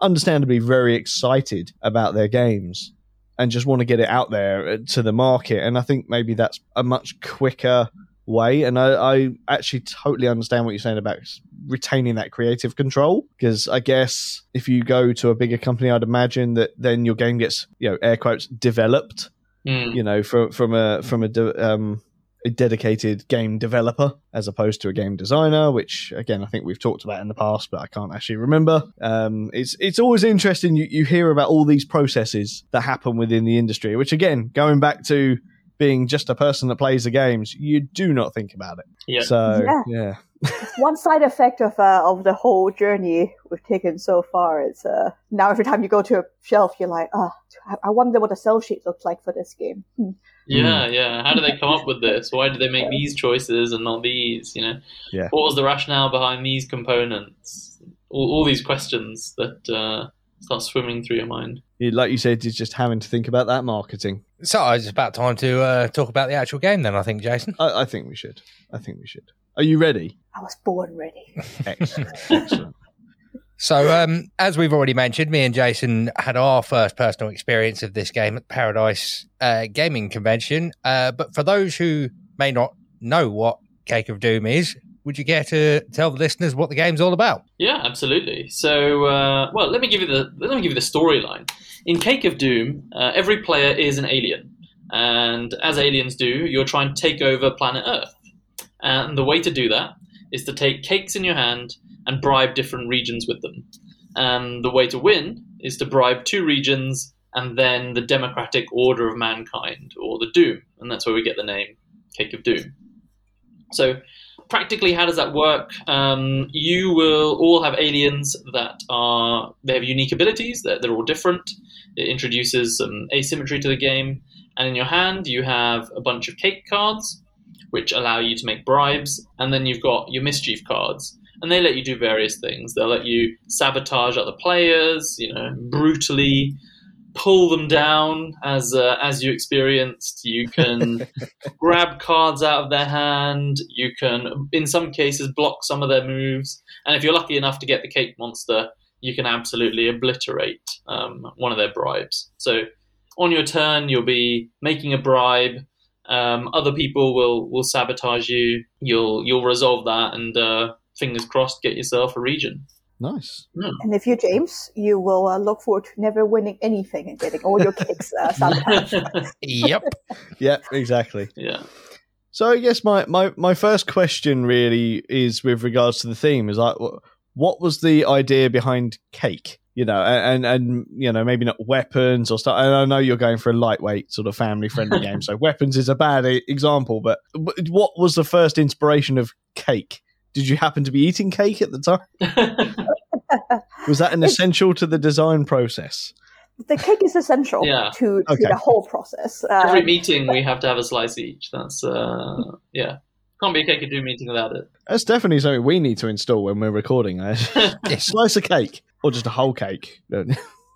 S1: understandably very excited about their games and just want to get it out there uh, to the market. And I think maybe that's a much quicker way. And I, I actually totally understand what you're saying about retaining that creative control. Because I guess if you go to a bigger company, I'd imagine that then your game gets, you know, air quotes, developed.
S4: Mm.
S1: You know, from from a from a de- um, a dedicated game developer as opposed to a game designer, which again I think we've talked about in the past, but I can't actually remember. Um, it's it's always interesting. You, you hear about all these processes that happen within the industry, which again, going back to being just a person that plays the games, you do not think about it.
S4: Yeah.
S1: So
S3: Yeah.
S1: yeah, *laughs*
S3: One side effect of uh, of the whole journey we've taken so far is uh, now every time you go to a shelf, you're like, oh, I wonder what the sell sheet looks like for this game. *laughs* Hmm.
S4: Yeah, yeah. How did they come up with this? Why did they make these choices and not these? You know,
S1: Yeah.
S4: What was the rationale behind these components? All, all these questions that uh, start swimming through your mind.
S1: Like you said, it's just having to think about that marketing.
S2: So it's about time to uh, talk about the actual game, then. I think, Jason.
S1: I, I think we should. I think we should. Are you ready?
S3: I was born ready. *laughs*
S1: Excellent. Excellent.
S2: So, um, as we've already mentioned, me and Jason had our first personal experience of this game at Paradice uh, Gaming Convention. Uh, but for those who may not know what Cake of Doom is, would you care to tell the listeners what the game's all about?
S4: Yeah, absolutely. So, uh, well, let me give you the let me give you the storyline. In Cake of Doom, uh, every player is an alien, and as aliens do, you're trying to take over planet Earth. And the way to do that is to take cakes in your hand and bribe different regions with them. And the way to win is to bribe two regions and then the democratic order of mankind, or the Doom, and that's where we get the name Cake of Doom. So, practically, how does that work? Um, you will all have aliens that are they have unique abilities. They're, they're all different. It introduces some asymmetry to the game. And in your hand, you have a bunch of cake cards, which allow you to make bribes. And then you've got your mischief cards, and they let you do various things. They'll let you sabotage other players, you know, brutally pull them down as uh, as you experienced. You can *laughs* grab cards out of their hand. You can, in some cases, block some of their moves. And if you're lucky enough to get the cake monster, you can absolutely obliterate um, one of their bribes. So on your turn, you'll be making a bribe. Um, other people will will sabotage you. You'll you'll resolve that, and uh, fingers crossed, get yourself a region.
S1: Nice.
S3: And if you're James, you will uh, look forward to never winning anything and getting all your kicks uh, *laughs* sabotaged.
S2: yep. *laughs*
S1: Yeah, exactly.
S4: yeah.
S1: So I guess my, my, my first question really is with regards to the theme is like, what was the idea behind cake? You know, and, and, and you know, maybe not weapons or stuff. And I know you're going for a lightweight sort of family friendly *laughs* game, so weapons is a bad example. But what was the first inspiration of cake? Did you happen to be eating cake at the time? *laughs* Was that an
S3: It's-
S1: essential to the design process?
S3: the cake is essential
S4: Yeah.
S3: to, to
S1: Okay.
S3: the whole process. Uh,
S4: Every meeting we have to have a slice each. That's uh, yeah. Can't be a cake of do meeting without it.
S1: That's definitely something we need to install when we're recording. eh? *laughs* *laughs* Slice of cake or just a whole cake.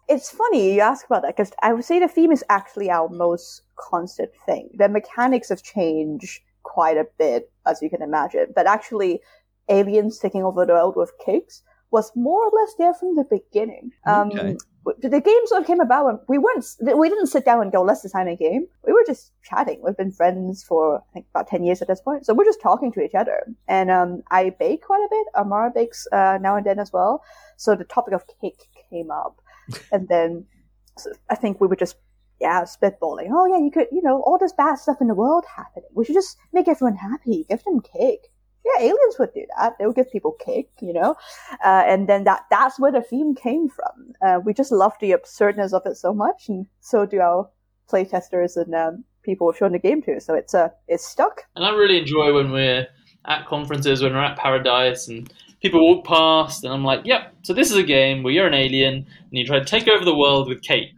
S3: it's funny you ask about that because I would say the theme is actually our most constant thing. The mechanics have changed quite a bit, as you can imagine, but actually, aliens taking over the world with cakes was more or less there from the beginning. Um,
S1: Okay.
S3: the game sort of came about when we weren't we didn't sit down and go let's design a game we were just chatting we've been friends for i think about 10 years at this point so we're just talking to each other and um, i bake quite a bit Amar bakes uh, now and then as well so the topic of cake came up *laughs* and then so I think we were just yeah spitballing. Oh yeah, you could you know all this bad stuff in the world happening. We should just make everyone happy, give them cake. Yeah, aliens would do that. They would give people cake, you know, uh, and then that that's where the theme came from. Uh, we just love the absurdness of it so much, and so do our playtesters and um, people we've shown the game to. So it's uh, it's stuck.
S4: And I really enjoy when we're at conferences, when we're at Paradice, and people walk past, and I'm like, "Yep, so this is a game where you're an alien and you try to take over the world with cake."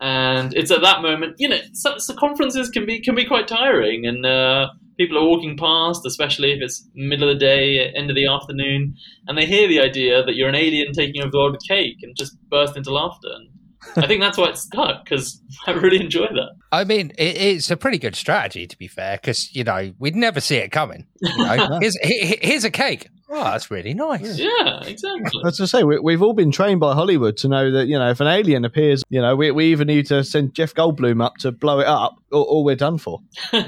S4: And it's at that moment, you know, so, so conferences can be can be quite tiring, and uh, people are walking past, especially if it's middle of the day, end of the afternoon, and they hear the idea that you're an alien taking over the world with cake, and just burst into laughter. And I think that's why it's stuck because *laughs* I really enjoy that.
S2: I mean, it, it's a pretty good strategy, to be fair, because you know we'd never see it coming. You know? *laughs* here's, he- here's a cake. Oh, that's really nice.
S4: Yeah, exactly.
S1: As I say, we, we've all been trained by Hollywood to know that you know if an alien appears, you know we, we either need to send Jeff Goldblum up to blow it up, or, or we're done for. *laughs*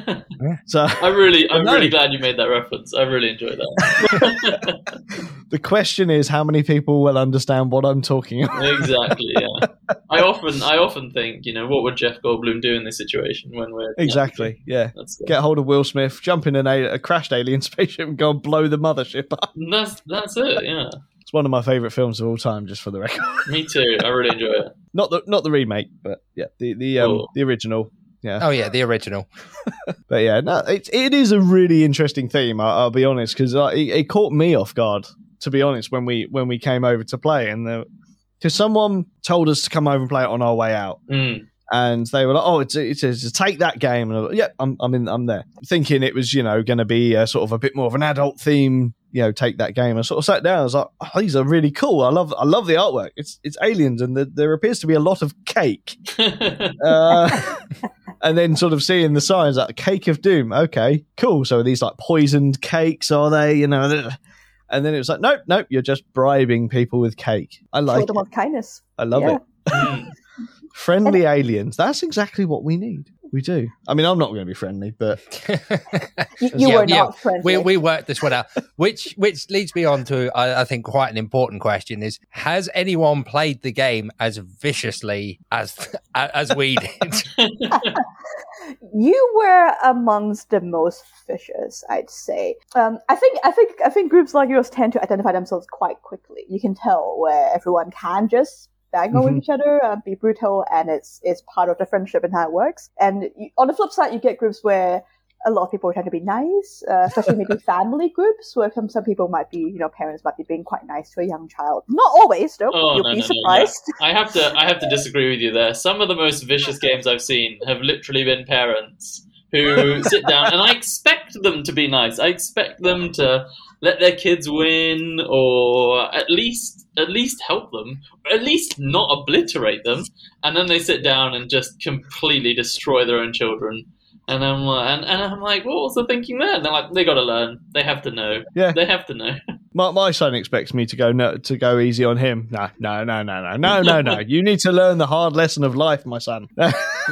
S1: So
S4: I'm really, *laughs* I'm
S1: No.
S4: really glad you made that reference. I really enjoyed that. *laughs*
S1: the question is, how many people will understand what I'm talking about?
S4: exactly. Yeah. *laughs* I often, I often think, you know, what would Jeff Goldblum do in this situation when we're
S1: Exactly. Yeah.
S4: That's
S1: Get hold of Will Smith, jump in an a, a crashed alien *laughs* spaceship, and go and blow the mothership up.
S4: that's that's it. Yeah.
S1: It's one of my favourite films of all time, just for the record. *laughs*
S4: Me too. I really enjoy it.
S1: not the not the remake, but yeah, the the um,
S4: Oh.
S1: the original. Yeah,
S2: Oh yeah, the original.
S1: but yeah, no, it it is a really interesting theme. I'll, I'll be honest, because it, it caught me off guard. To be honest, when we when we came over to play, and because someone told us to come over and play it on our way out,
S4: Mm.
S1: and they were like, "Oh, it's it's, it's take that game," and I was like, "Yeah, I'm I'm in, I'm there," thinking it was you know going to be a, sort of a bit more of an adult theme. You know, take that game. I sort of sat down. I was like, oh, "These are really cool. I love I love the artwork. It's it's aliens, and the, there appears to be a lot of cake." *laughs* Uh, and then sort of seeing the signs like cake of doom. Okay, cool. So are these like poisoned cakes? Are they? You know. And then it was like, nope, nope. You're just bribing people with cake. I like
S3: them
S1: it.
S3: of kindness.
S1: I love
S3: Yeah.
S1: it.
S4: Mm. *laughs*
S1: Friendly aliens. That's exactly what we need. We do. I mean, I'm not going to be friendly, but *laughs*
S3: You, you
S2: Yeah,
S3: were
S2: yeah.
S3: not friendly.
S2: we we worked this one out, which which leads me on to I, I think quite an important question: is has anyone played the game as viciously as *laughs* as we did? *laughs*
S3: you were amongst the most vicious, I'd say. Um, I think, I think, I think groups like yours tend to identify themselves quite quickly. You can tell where everyone can just bang over
S1: Mhm.
S3: each other, uh, be brutal, and it's it's part of the friendship and how it works. And you, on the flip side, you get groups where a lot of people tend to be nice, uh, especially maybe *laughs* family groups where some, some people might be, you know, parents might be being quite nice to a young child. Not always, though.
S4: Oh,
S3: You'll
S4: no,
S3: be
S4: no, no, no.
S3: surprised.
S4: I have to, I have to *laughs* disagree with you there. Some of the most vicious games I've seen have literally been parents who sit down, and I expect them to be nice. I expect them to let their kids win, or at least, at least help them, at least not obliterate them. And then they sit down and just completely destroy their own children. And I'm like, and, and I'm like, what was the thinking there? And they're like, they got to learn. They have to know.
S1: Yeah.
S4: They have to know. *laughs*
S1: my, my son expects me to go no, to go easy on him. No, no, no, no, no, no, no, no. You need to learn the hard lesson of life, my son. *laughs*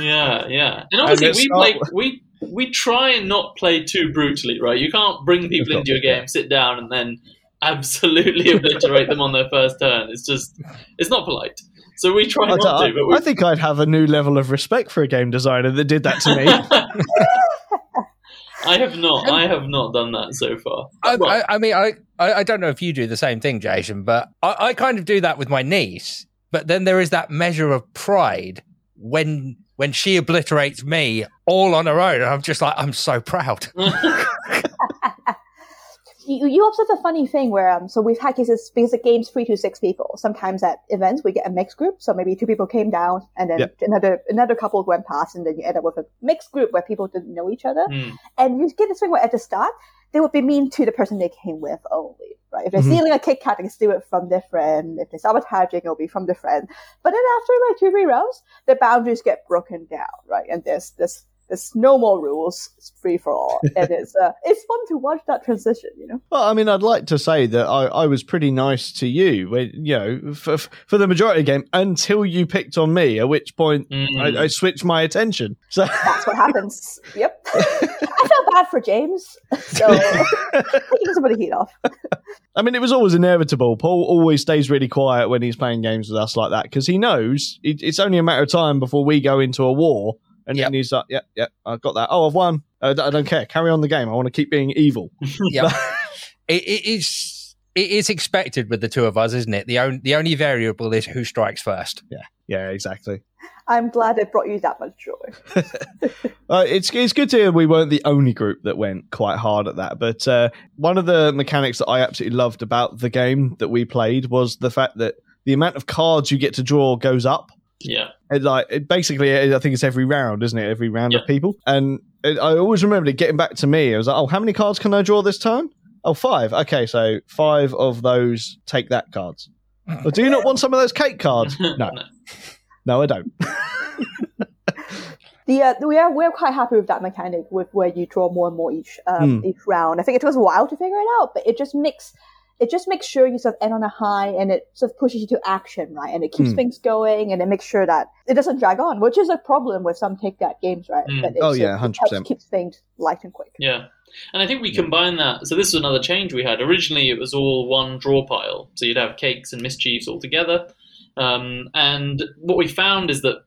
S4: Yeah, yeah. And obviously,
S1: let's
S4: we
S1: start
S4: play we we try and not play too brutally, right? You can't bring people into your game, sit down, and then absolutely *laughs* obliterate them on their first turn. It's just it's not polite. So we try
S1: I,
S4: not to. But we,
S1: I think I'd have a new level of respect for a game designer that did that to me. *laughs*
S4: I have not. I have not done that so far.
S2: I,
S4: Well,
S2: I, I mean, I, I I don't know if you do the same thing, Jason, but I, I kind of do that with my niece. But then there is that measure of pride when when she obliterates me all on her own. I'm just like, I'm so proud. *laughs* *laughs*
S3: you, you observe a funny thing where um so we've had cases because the game's three to six people. Sometimes at events we get a mixed group, so maybe two people came down and then
S1: Yep.
S3: another another couple went past, and then you end up with a mixed group where people didn't know each other.
S4: Hmm.
S3: And you get this thing where at the start they would be mean to the person they came with only, right? If they're
S1: Mhm.
S3: stealing a Kit Kat, they can steal it from their friend. If they're sabotaging, it'll be from their friend. But then after like two, three rounds, the boundaries get broken down, right? And there's this there's no more rules. It's free for all, *laughs* and it's uh, it's fun to watch that transition, you know.
S1: Well, I mean, I'd like to say that I, I was pretty nice to you, when, you know, for, for the majority of the game until you picked on me, at which point
S4: Hmm.
S1: I, I switched my attention. *laughs* So,
S3: That's what happens. *laughs* yep. I felt bad for James, so I think it's bit of heat off.
S1: I mean, it was always inevitable. Paul always stays really quiet when he's playing games with us like that because he knows it, it's only a matter of time before we go into a war. And
S2: Yep.
S1: then he's like, "Yep, yep, I've got that. Oh, I've won. I don't I don't care. Carry on the game. I want to keep being evil." *laughs* *laughs*
S2: yeah, it, it is. It is expected with the two of us, isn't it? The only the only variable is who strikes first.
S1: Yeah, exactly.
S3: I'm glad it brought you that much joy. *laughs*
S1: Uh, it's it's good to hear we weren't the only group that went quite hard at that. But uh, one of the mechanics that I absolutely loved about the game that we played was the fact that the amount of cards you get to draw goes up.
S4: Yeah.
S1: It, like it basically, I think it's every round, isn't it? Every round
S4: Yeah.
S1: of people, and it, I always remember it getting back to me. I was like, "Oh, how many cards can I draw this turn? Oh, five. Okay, so five of those take that cards. *laughs* Well, do you not want some of those cake cards? *laughs* No, no, I don't. *laughs*
S3: The uh, we are we're quite happy with that mechanic with where you draw more and more each um,
S1: Hmm.
S3: each round. I think it took us a while to figure it out, but it just makes it just makes sure you sort of end on a high and it sort of pushes you to action, right? And it keeps
S1: Hmm.
S3: things going and it makes sure that it doesn't drag on, which is a problem with some take that games, right?
S4: Hmm.
S3: But it
S1: Oh, yeah, 100%.
S3: helps keeps things light and quick.
S4: Yeah. And I think we combine that. So this is another change we had. Originally, it was all one draw pile. So you'd have cakes and mischiefs all together. Um, and what we found is that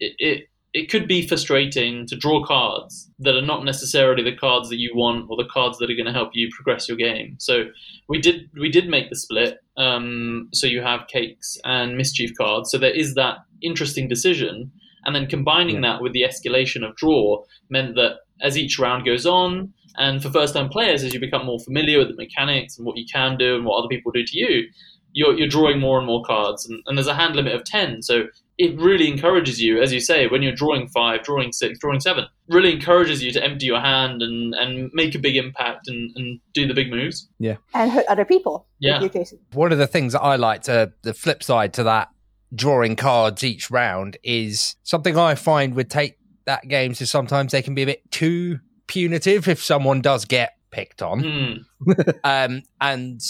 S4: it, it it could be frustrating to draw cards that are not necessarily the cards that you want or the cards that are going to help you progress your game. So we did we did make the split. Um, so you have cakes and mischief cards. So there is that interesting decision. And then combining that with the escalation of draw meant that as each round goes on, and for first time players, as you become more familiar with the mechanics and what you can do and what other people do to you, you're, you're drawing more and more cards. And, and there's a hand limit of 10. So it really encourages you, as you say, when you're drawing five, drawing six, drawing seven, really encourages you to empty your hand and, and make a big impact and, and do the big moves. Yeah.
S3: And hurt other people.
S4: Yeah.
S3: Like.
S2: One of the things that I like to the flip side to that drawing cards each round is something I find with take that games is sometimes they can be a bit too punitive if someone does get picked on.
S4: Hmm. *laughs*
S2: um, and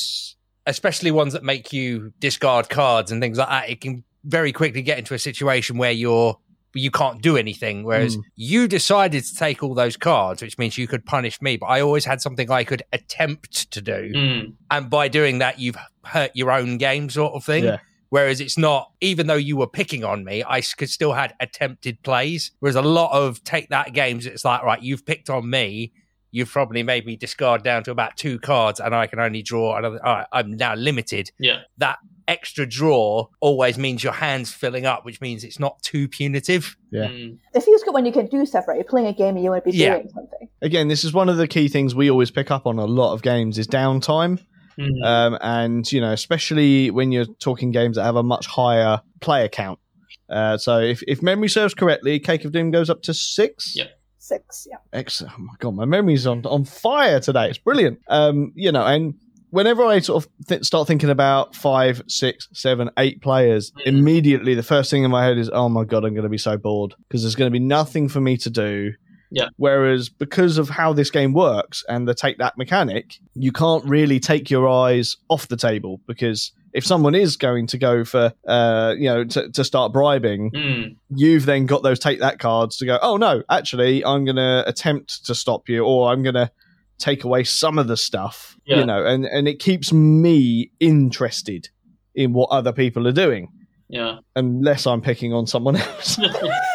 S2: especially ones that make you discard cards and things like that. It can very quickly get into a situation where you're you can't do anything. Whereas
S1: Mm.
S2: you decided to take all those cards, which means you could punish me. But I always had something I could attempt to do,
S4: Hmm.
S2: and by doing that, you've hurt your own game, sort of thing.
S1: Yeah.
S2: Whereas it's not, even though you were picking on me, I could still had attempted plays. Whereas a lot of take that games, it's like, right, you've picked on me. You've probably made me discard down to about two cards, and I can only draw another. All right, I'm now limited.
S4: Yeah.
S2: That extra draw always means your hand's filling up, which means it's not too punitive.
S1: Yeah.
S4: Hmm.
S3: It feels good when you can do stuff, right? You're playing a game and you want to be
S2: Yeah.
S3: doing something.
S1: Again, this is one of the key things we always pick up on a lot of games is downtime.
S4: Hmm.
S1: um, and you know, especially when you're talking games that have a much higher player count. Uh, so, if, if memory serves correctly, Cake of Doom goes up to six.
S4: Yeah.
S3: Six, yeah.
S1: Excellent. Oh my god, my memory's on on fire today. It's brilliant. Um, you know, and whenever I sort of th- start thinking about five, six, seven, eight players,
S4: Mhm.
S1: immediately the first thing in my head is, oh my god, I'm going to be so bored because there's going to be nothing for me to do.
S4: Yeah.
S1: Whereas because of how this game works and the take that mechanic, you can't really take your eyes off the table because if someone is going to go for, uh, you know, to, to start bribing,
S4: Hmm.
S1: you've then got those take that cards to go, oh no, actually, I'm going to attempt to stop you or I'm going to take away some of the stuff,
S4: Yeah.
S1: you know, and, and it keeps me interested in what other people are doing
S4: Yeah.
S1: unless I'm picking on someone else. *laughs*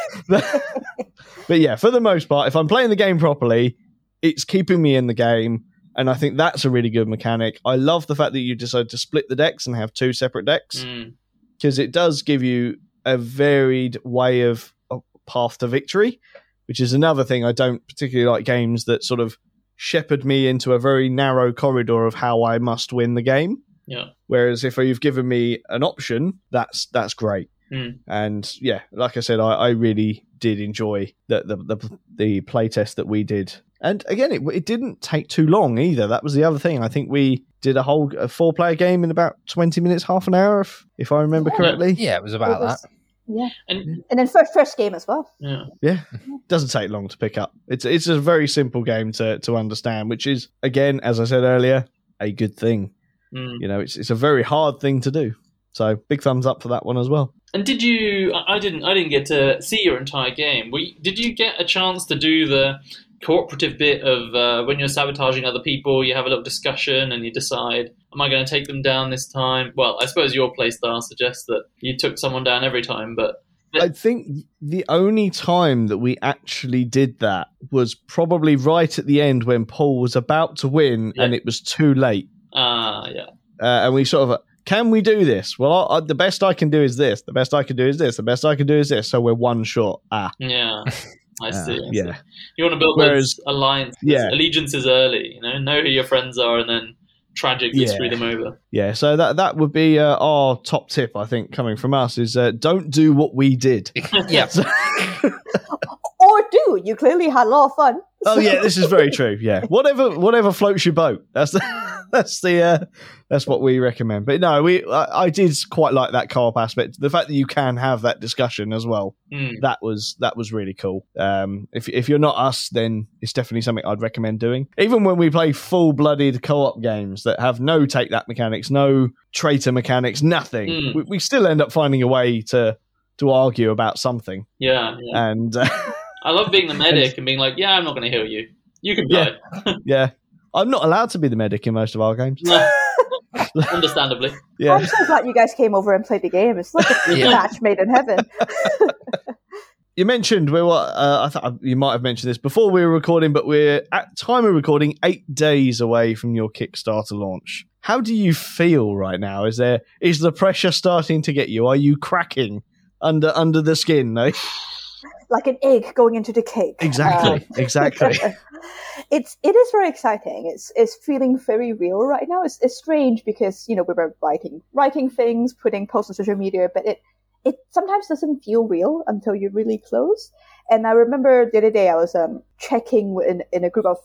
S1: *laughs* but yeah, for the most part, if I'm playing the game properly, it's keeping me in the game. And I think that's a really good mechanic. I love the fact that you decided to split the decks and have two separate decks
S4: mm.
S1: because it does give you a varied way of, of path to victory, which is another thing I don't particularly like games that sort of shepherd me into a very narrow corridor of how I must win the game.
S4: Yeah.
S1: Whereas if you've given me an option, that's that's great.
S4: Hmm.
S1: And yeah, like I said, I, I really did enjoy the the the, the playtest that we did. And again, it, it didn't take too long either. That was the other thing. I think we did a whole a four player game in about twenty minutes, half an hour, if if I remember
S3: Yeah.
S1: correctly.
S2: Yeah, it was about
S3: It was-
S2: that.
S3: Yeah.
S4: And
S3: And then first first game as well.
S4: yeah.
S1: Yeah, doesn't take long to pick up. It's it's a very simple game to to understand, which is again, as I said earlier, a good thing.
S4: Hmm.
S1: You know, it's it's a very hard thing to do. So big thumbs up for that one as well.
S4: And did you? I I didn't. I didn't get to see your entire game. Were you- did you get a chance to do the cooperative bit of uh, when you're sabotaging other people, you have a little discussion and you decide, am I going to take them down this time? Well, I suppose your playstyle suggests that you took someone down every time, but
S1: I think the only time that we actually did that was probably right at the end when Paul was about to win
S4: Yeah.
S1: and it was too late.
S4: uh, yeah.
S1: Uh, and we sort of, can we do this? Well, I, I, the best I can do is this. The best I can do is this. The best I can do is this. So we're one short. Ah,
S4: Yeah, *laughs* I
S1: uh,
S4: see. I see.
S1: yeah.
S4: You want to build
S1: Whereas-
S4: those alliances,
S1: Yeah.
S4: allegiances early. You know, know who your friends are, and then tragically
S1: Yeah.
S4: screw them over.
S1: Yeah, so that that would be uh, our top tip, I think, coming from us is uh, don't do what we did. *laughs*
S2: Yeah. *laughs* *laughs*
S1: So-
S3: Or do you clearly had a lot of fun?
S1: oh yeah, this is very *laughs* true. Yeah, whatever whatever floats your boat. That's the, *laughs* that's the uh, that's what we recommend. But no, we I, I did quite like that co-op aspect. The fact that you can have that discussion as well.
S4: Hmm.
S1: That was that was really cool. Um, if if you're not us, then it's definitely something I'd recommend doing. Even when we play full blooded co-op games that have no take that mechanics, no traitor mechanics, nothing,
S4: Mm.
S1: we, we still end up finding a way to to argue about something.
S4: Yeah, yeah.
S1: And uh, *laughs*
S4: I love being the *laughs* medic and being like, "Yeah, I'm not going to heal you. You can
S1: Yeah.
S4: die." *laughs*
S1: yeah, I'm not allowed to be the medic in most of our games. *laughs*
S4: Understandably.
S1: Yeah.
S3: I'm so glad you guys came over and played the game. It's like a
S2: Yeah.
S3: match made in heaven.
S1: You mentioned we were. Uh, I thought you might have mentioned this before we were recording, but we're at time of recording eight days away from your Kickstarter launch. How do you feel right now? Is there is the pressure starting to get you? Are you cracking under under the skin? No?
S3: Like an egg going into the cake.
S1: Exactly, exactly. *laughs*
S3: it's it is very exciting. It's it's feeling very real right now. It's it's strange because you know we were writing writing things, putting posts on social media, but it it sometimes doesn't feel real until you're really close. And I remember the other day I was um checking in in a group of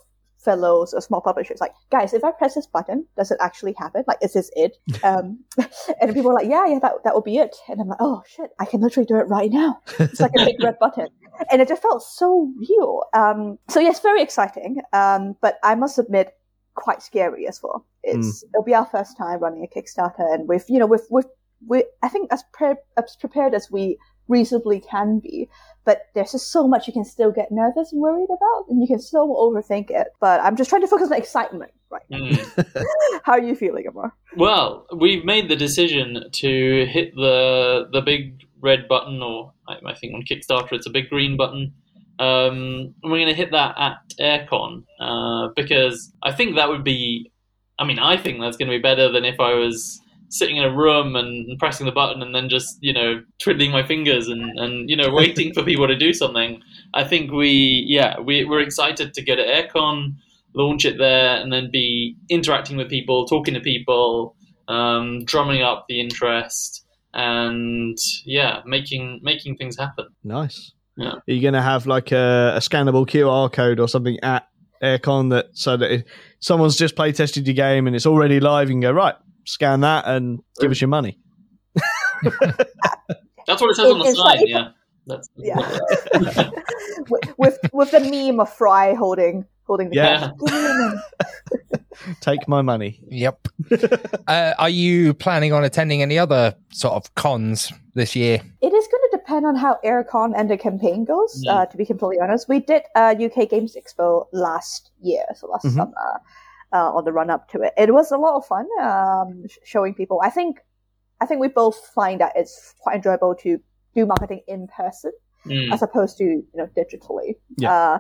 S3: fellows or small publishers like guys if i press this button does it actually happen like is this it *laughs* um *laughs* and people are like yeah yeah that, that will be it and i'm like oh shit i can literally do it right now it's like a big red *laughs* button and it just felt so real. Um, so yes, very exciting. Um, but I must admit, quite scary as well. It's it'll be our first time running a Kickstarter, and we've you know we've we I think as, pre- as prepared as we reasonably can be. But there's just so much you can still get nervous and worried about, and you can still overthink it. But I'm just trying to focus on excitement right now.
S4: Hmm. *laughs*
S3: How are you feeling, Amar?
S4: Well, we've made the decision to hit the the big red button, or I, I think on Kickstarter it's a big green button. Um, and we're going to hit that at AireCon uh, because I think that would be. I mean, I think that's going to be better than if I was sitting in a room and pressing the button and then just you know twiddling my fingers and, and you know waiting for people to do something. I think we yeah we we're excited to get at AireCon, launch it there, and then be interacting with people, talking to people, um, drumming up the interest, and yeah, making making things happen.
S1: nice.
S4: Yeah.
S1: Are you going to have like a, a scannable QR code or something at AireCon that so that if someone's just play tested your game and it's already live, you can go right, scan that and give us your money. *laughs*
S4: That's what it says
S3: It-
S4: on the
S3: it's
S4: sign.
S3: like-
S4: yeah, that's *laughs*
S3: Yeah. *laughs* with, with with the meme of Fry holding holding the
S1: Yeah.
S3: cash. Give me your money.
S1: Take my money.
S2: Yep. uh, are you planning on attending any other sort of cons this year?
S3: It is going to depend on how AireCon and the campaign goes.
S4: Yeah.
S3: Uh, to be completely honest, we did uh, UK Games Expo last year, so last
S1: Mhm.
S3: summer, uh, on the run up to it. It was a lot of fun um, showing people. I think, I think we both find that it's quite enjoyable to do marketing in person
S4: Mm.
S3: as opposed to you know digitally.
S1: Yeah.
S3: Uh,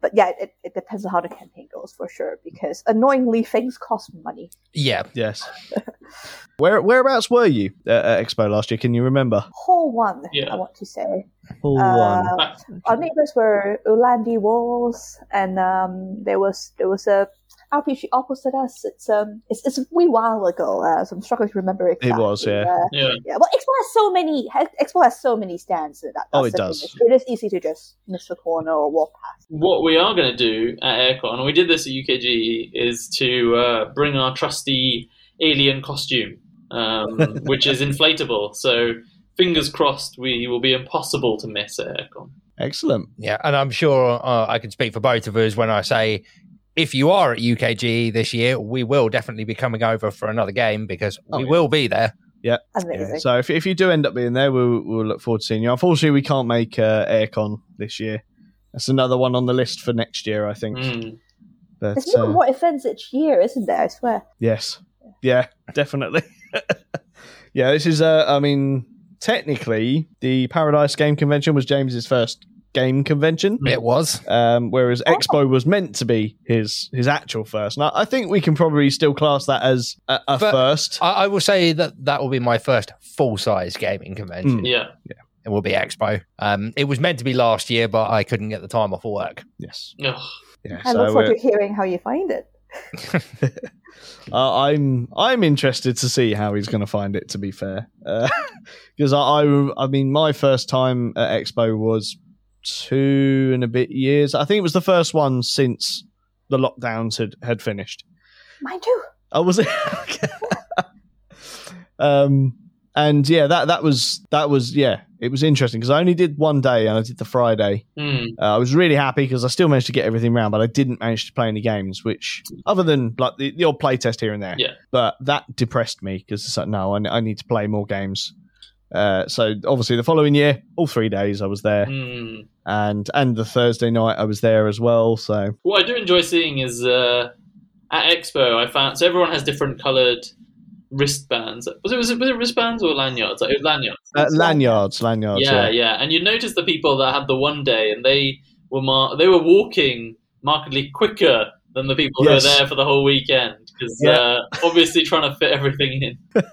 S3: but yeah, it, it depends on how the campaign goes for sure. Because annoyingly, things cost money.
S2: Yeah.
S1: Yes. *laughs* Where whereabouts were you at, at Expo last year? Can you remember?
S3: Hall one,
S4: Yeah.
S3: I want to say.
S1: Full
S3: Uh,
S1: one.
S3: Our neighbors were Ulandi Walls, and um, there was there was a RPG opposite us. It's um it's, it's a wee while ago, uh, so I'm struggling to remember exactly.
S1: was, yeah.
S3: Uh,
S4: yeah.
S3: yeah. Well, Expo has so many. Expo has so many stands. That, that's
S1: Oh, it
S3: the thing.
S1: does.
S3: It is easy to just miss the corner or walk past.
S4: What we are going to do at AireCon, and we did this at UKG, is to uh, bring our trusty alien costume, um, *laughs* which is inflatable. So fingers crossed, we will be impossible to miss at AireCon.
S1: Excellent.
S2: Yeah. And I'm sure uh, I can speak for both of us when I say if you are at UKG this year, we will definitely be coming over for another game because
S1: Oh,
S2: we
S1: yeah.
S2: will be there.
S3: Amazing.
S1: Yeah, so if, if you do end up being there, we'll, we'll look forward to seeing you. Unfortunately, we can't make uh, AireCon this year. That's another one on the list for next year, I think.
S4: Mm.
S1: But
S3: There's more
S1: uh,
S3: and more events each year, isn't there? I swear.
S1: yes, yeah, definitely. *laughs* yeah, this is. Uh, I mean, technically, the Paradice Game Convention was James's first game convention.
S2: It was.
S1: um, whereas
S3: Oh.
S1: Expo was meant to be his his actual first. And I, I think we can probably still class that as a, a first.
S2: I, I will say that that will be my first full size gaming convention.
S1: Mm.
S4: Yeah.
S2: It will be Expo. Um, it was meant to be last year, but I couldn't get the time off of work.
S1: yes,
S4: Ugh.
S1: yeah.
S3: I
S1: so
S3: look forward
S1: uh,
S3: to hearing how you find it. *laughs*
S1: uh, I'm I'm interested to see how he's going to find it. To be fair, *laughs* because I, I I mean my first time at Expo was two and a bit years. I think it was the first one since the lockdowns had had finished.
S3: Mine too.
S1: Oh, was it? *laughs* um, and yeah, that that was that was yeah, it was interesting because I only did one day and I did the Friday.
S4: Mm.
S1: Uh, I was really happy because I still managed to get everything round, but I didn't manage to play any games, which other than like the, the odd play test here and there.
S4: Yeah.
S1: But that depressed me because it's like no, I, I need to play more games. Uh, so obviously the following year, all three days I was there,
S4: Mm.
S1: and and the Thursday night I was there as well. So
S4: What I do enjoy seeing is uh, at Expo, I found so everyone has different coloured wristbands. Was it was it, was it wristbands or lanyards? Like, it was lanyards.
S1: uh, lanyards, lanyards.
S4: yeah,
S1: Yeah,
S4: yeah, And you notice the people that had the one day, and they were mar- they were walking markedly quicker than the people
S1: Yes.
S4: who were there for the whole weekend because
S1: Yeah.
S4: uh, obviously trying to fit everything in. *laughs*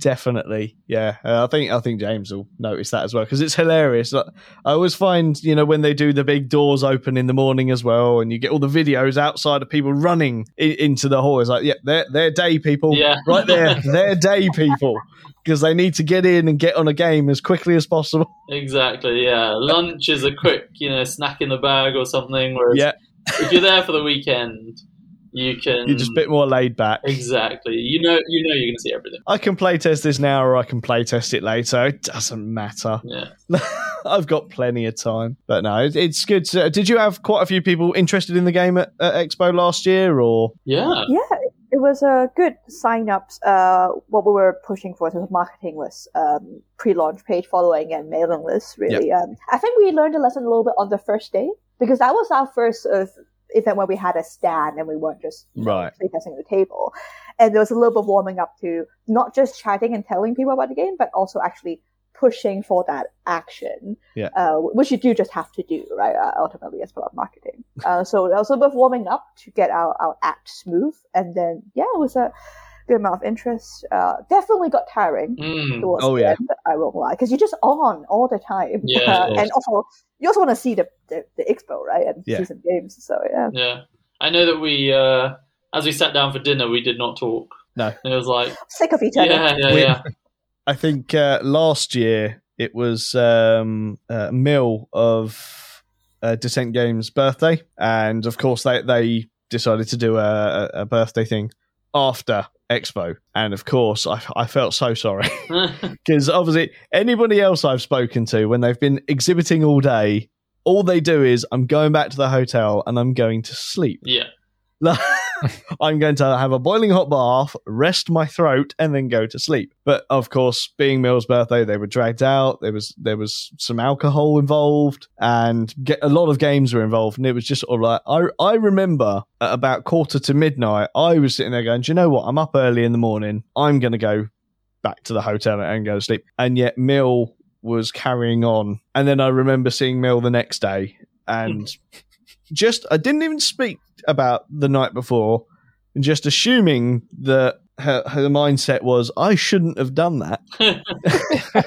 S1: definitely yeah uh, i think i think james will notice that as well because it's hilarious i always find you know when they do the big doors open in the morning as well and you get all the videos outside of people running I- into the hall it's like yeah they're, they're day people
S4: Yeah. *laughs*
S1: right there they're day people because they need to get in and get on a game as quickly as possible *laughs*
S4: Exactly. Yeah, lunch is a quick, you know, snack in the bag or something. Whereas
S1: yeah
S4: if you're there for the weekend, you can
S1: you're just a bit more laid back
S4: exactly. You know, you know, you're going to see everything.
S1: i can play test this now or i can play test it later it doesn't matter *laughs*
S4: Yeah.
S1: I've got plenty of time, but no, it, it's good. To, did you have quite a few people interested in the game at, at Expo last year, or
S4: Yeah.
S3: Yeah, it was a good sign ups. Uh, what we were pushing for was marketing was um, pre launch page following and mailing lists. Really, um, I think we learned a lesson a little bit on the first day because that was our first uh, event where we had a stand and we weren't just
S1: Right.
S3: playtesting at the table. And there was a little bit of warming up to not just chatting and telling people about the game, but also actually pushing for that action,
S1: Yeah.
S3: uh, which you do just have to do, right? Uh, ultimately, as part of marketing. Uh, so there was a little bit of warming up to get our, our act smooth, and then yeah, it was a good amount of interest. Uh, definitely got tiring
S4: Mm.
S3: towards
S1: Oh,
S3: the
S1: yeah.
S3: end, I won't lie, because you're just on all the time,
S4: Yeah,
S3: Uh, and also you also want to see the, the the expo, right, and
S1: Yeah.
S3: see some games. So yeah,
S4: Yeah. I know that we, uh, as we sat down for dinner, we did not talk.
S1: No.
S4: It was like,
S3: sick of each other.
S4: yeah, yeah,
S1: We-
S4: yeah. *laughs*
S1: I think uh, last year it was um, uh, Mill of uh, Descent Games' birthday, and of course they they decided to do a, a- a birthday thing after Expo, and of course I, I felt so sorry *laughs* *laughs* because obviously anybody else I've spoken to when they've been exhibiting all day, all they do is I'm going back to the hotel and I'm going to sleep.
S4: yeah. *laughs* *laughs*
S1: I'm going to have a boiling hot bath, rest my throat, and then go to sleep. But of course, being Mill's birthday, they were dragged out. There was there was some alcohol involved, and get, a lot of games were involved. And it was just sort of like I I remember at about quarter to midnight, I was sitting there going, "Do you know what? I'm up early in the morning. I'm going to go back to the hotel and go to sleep." And yet Mill was carrying on, and then I remember seeing Mill the next day, and *laughs* just I didn't even speak about the night before, and just assuming that her, her mindset was I shouldn't have done that. *laughs*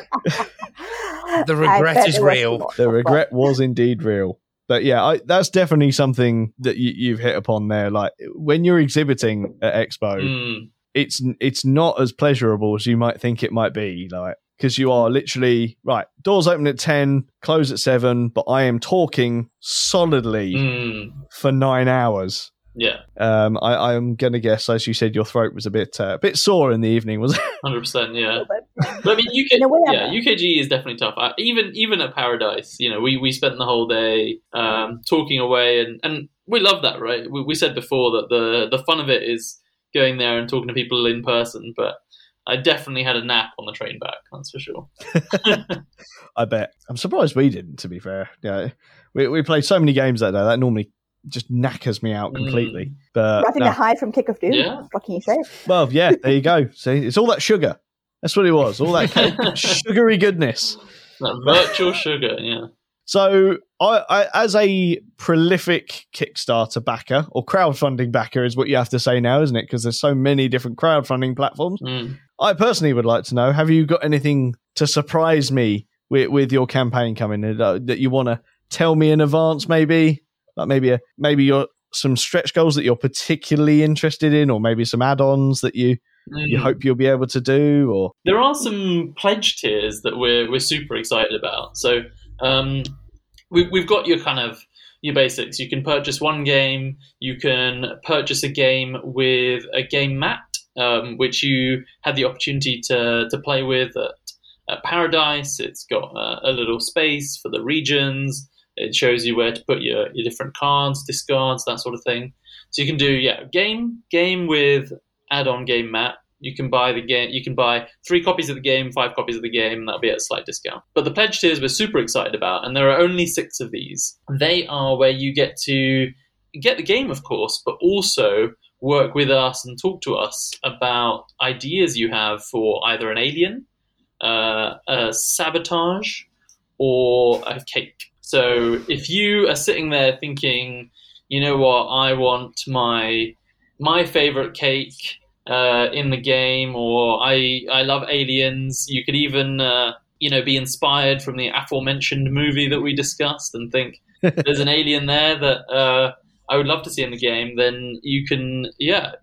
S2: The regret is real.
S1: The regret was indeed real. But yeah, I, that's definitely something that you, you've hit upon there. Like when you're exhibiting at Expo,
S4: Mm.
S1: it's it's not as pleasurable as you might think it might be. Like because you are literally right. Doors open at ten, close at seven, but I am talking solidly
S4: Mm.
S1: for nine hours.
S4: Yeah.
S1: Um, I, I'm gonna guess, as you said, your throat was a bit uh, a bit sore in the evening, was it? *laughs*
S4: Hundred percent. Yeah. But I mean, UK,
S3: In a way,
S4: yeah, UKG is definitely tough. I, even even at Paradice, you know, we, we spent the whole day um, talking away, and, and we love that, right? We, we said before that the the fun of it is going there and talking to people in person, but I definitely had a nap on the train back. That's for sure. *laughs*
S1: I bet. I'm surprised we didn't. To be fair, yeah, we we played so many games that day. That normally just knackers me out completely.
S4: Mm.
S1: But
S3: Riding
S1: no.
S3: a high from Cake of Doom.
S4: Yeah.
S3: What can you say?
S1: well, yeah, there you go. *laughs* See, it's all that sugar. That's what it was. All that *laughs* sugary goodness.
S4: That virtual sugar, yeah.
S1: So, I, I, as a prolific Kickstarter backer or crowdfunding backer, is what you have to say now, isn't it? Because there's so many different crowdfunding platforms.
S4: Mm.
S1: I personally would like to know: Have you got anything to surprise me with, with your campaign coming uh, that you want to tell me in advance? Maybe, like maybe a maybe your some stretch goals that you're particularly interested in, or maybe some add-ons that you you
S4: Mm.
S1: hope you'll be able to do, or
S4: There are some pledge tiers that we're we're super excited about. So um, we, we've got your kind of your basics. You can purchase one game. You can purchase a game with a game mat, um, which you had the opportunity to to play with at, at Paradice. It's got a, a little space for the regions. It shows you where to put your, your different cards, discards, that sort of thing. So you can do yeah game game with add-on game mat. You can buy the game. You can buy three copies of the game, five copies of the game, and that'll be at a slight discount. But the pledge tiers we're super excited about, and there are only six of these. They are where you get to get the game, of course, but also work with us and talk to us about ideas you have for either an alien, uh, a sabotage, or a cake. So if you are sitting there thinking, you know what, I want my my favorite cake uh, in the game, or I I love aliens. You could even uh, you know be inspired from the aforementioned movie that we discussed and think *laughs* there's an alien there that uh, I would love to see in the game. Then you can yeah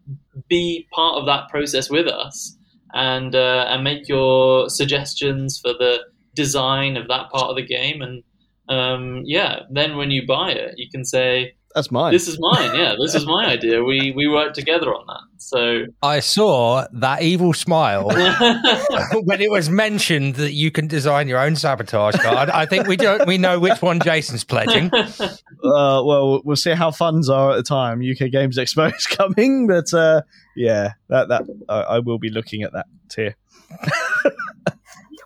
S4: be part of that process with us and uh, and make your suggestions for the design of that part of the game and um, yeah then when you buy it you can say
S1: that's mine.
S4: this is mine yeah this is my idea we we worked together on that so
S2: I saw that evil smile *laughs* when it was mentioned that you can design your own sabotage card. I think we don't we know which one Jason's pledging. *laughs*
S1: uh, well, we'll see how funds are at the time. UK Games Expo is *laughs* coming, but uh, yeah, that that I, I will be looking at that tier.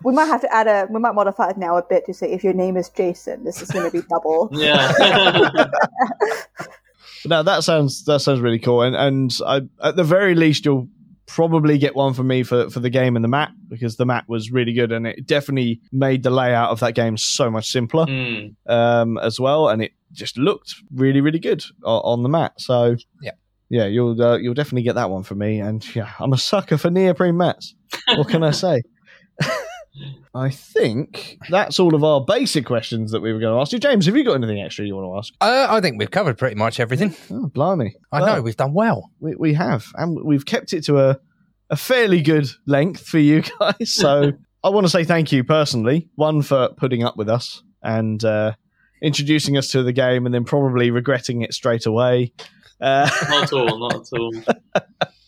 S3: We might have to add a. We might modify it now a bit to say if your name is Jason, this is going to be double. *laughs*
S4: yeah *laughs*
S1: now that sounds that sounds really cool, and and I, at the very least, you'll probably get one for me for for the game and the map because the map was really good, and it definitely made the layout of that game so much simpler
S4: Hmm.
S1: um, as well, and it just looked really really good on, on the mat. So
S2: Yeah.
S1: yeah, you'll uh, you'll definitely get that one from me, and yeah, I'm a sucker for neoprene mats. What can I say? *laughs* I think that's all of our basic questions that we were going to ask you. James, have you got anything extra you want to ask?
S2: Uh, I think we've covered pretty much everything.
S1: Oh, blimey.
S2: I
S1: Well,
S2: know we've done well.
S1: we, we have, and we've kept it to a, a fairly good length for you *laughs* guys. So I want to say thank you personally, one for putting up with us and uh, introducing us to the game, and then probably regretting it straight away. Uh,
S4: not at all not at all *laughs*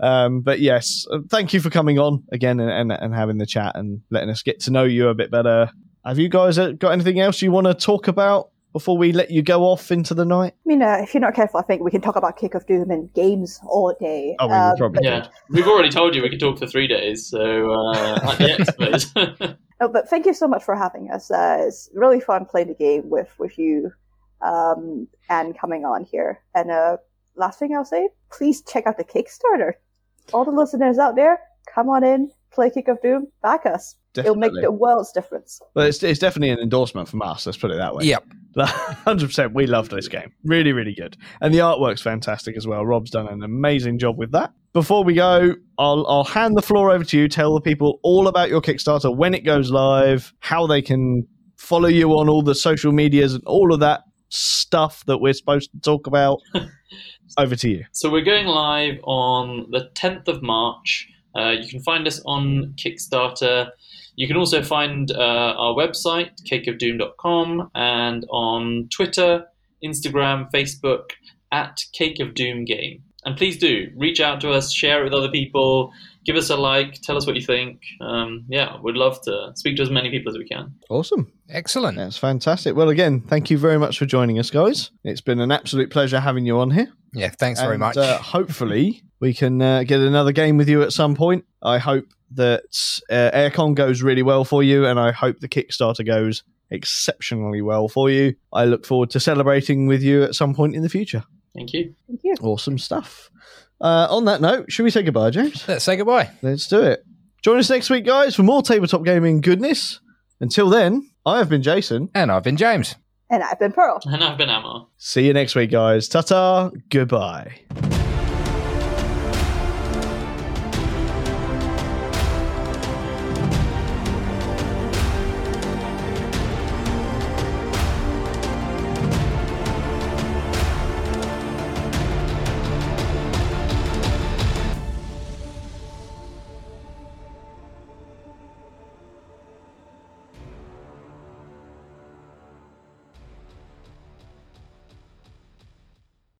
S1: um, but yes, uh, thank you for coming on again and, and, and having the chat and letting us get to know you a bit better. Have you guys uh, got anything else you want to talk about before we let you go off into the night?
S3: I mean, uh, if you're not careful, I think we can talk about Cake of Doom and games all day.
S1: Oh, we
S3: Um,
S1: will probably.
S4: yeah we've already told you we could talk for three days so uh, at the expert *laughs*
S3: No, but thank you so much for having us. Uh, it's really fun playing the game with with you um, and coming on here. And uh, last thing I'll say, please check out the Kickstarter. All the listeners out there, come on in, play Cake of Doom, back us. It'll make the world's difference.
S1: Well, it's, it's definitely an endorsement from us. Let's put it that way.
S2: Yep. *laughs*
S1: hundred percent. We love this game. Really, really good, and the artwork's fantastic as well. Rob's done an amazing job with that. Before we go, I'll I'll hand the floor over to you. Tell the people all about your Kickstarter, when it goes live, how they can follow you on all the social medias, and all of that stuff that we're supposed to talk about. *laughs* over to you.
S4: So we're going live on the 10th of March. Uh, you can find us on Kickstarter. You can also find uh, our website, cakeofdoom.com, and on Twitter, Instagram, Facebook, at Cake of Doom Game. And please do reach out to us, share it with other people, give us a like, tell us what you think. Um, yeah, we'd love to speak to as many people as we can.
S1: Awesome.
S2: Excellent.
S1: That's fantastic. Well, again, thank you very much for joining us, guys. It's been an absolute pleasure having you on here.
S2: Yeah, thanks very much.
S1: Uh, hopefully, we can uh, get another game with you at some point. I hope that uh, AireCon goes really well for you, and I hope the Kickstarter goes exceptionally well for you. I look forward to celebrating with you at some point in the future.
S4: Thank you.
S3: Thank you.
S1: Awesome stuff. Uh, on that note, should we say goodbye, James?
S2: Let's say goodbye.
S1: Let's do it. Join us next week, guys, for more tabletop gaming goodness. Until then, I have been Jason.
S2: And I've been James.
S3: And I've been Pearl.
S4: And I've been Amar.
S1: See you next week, guys. Ta ta. Goodbye.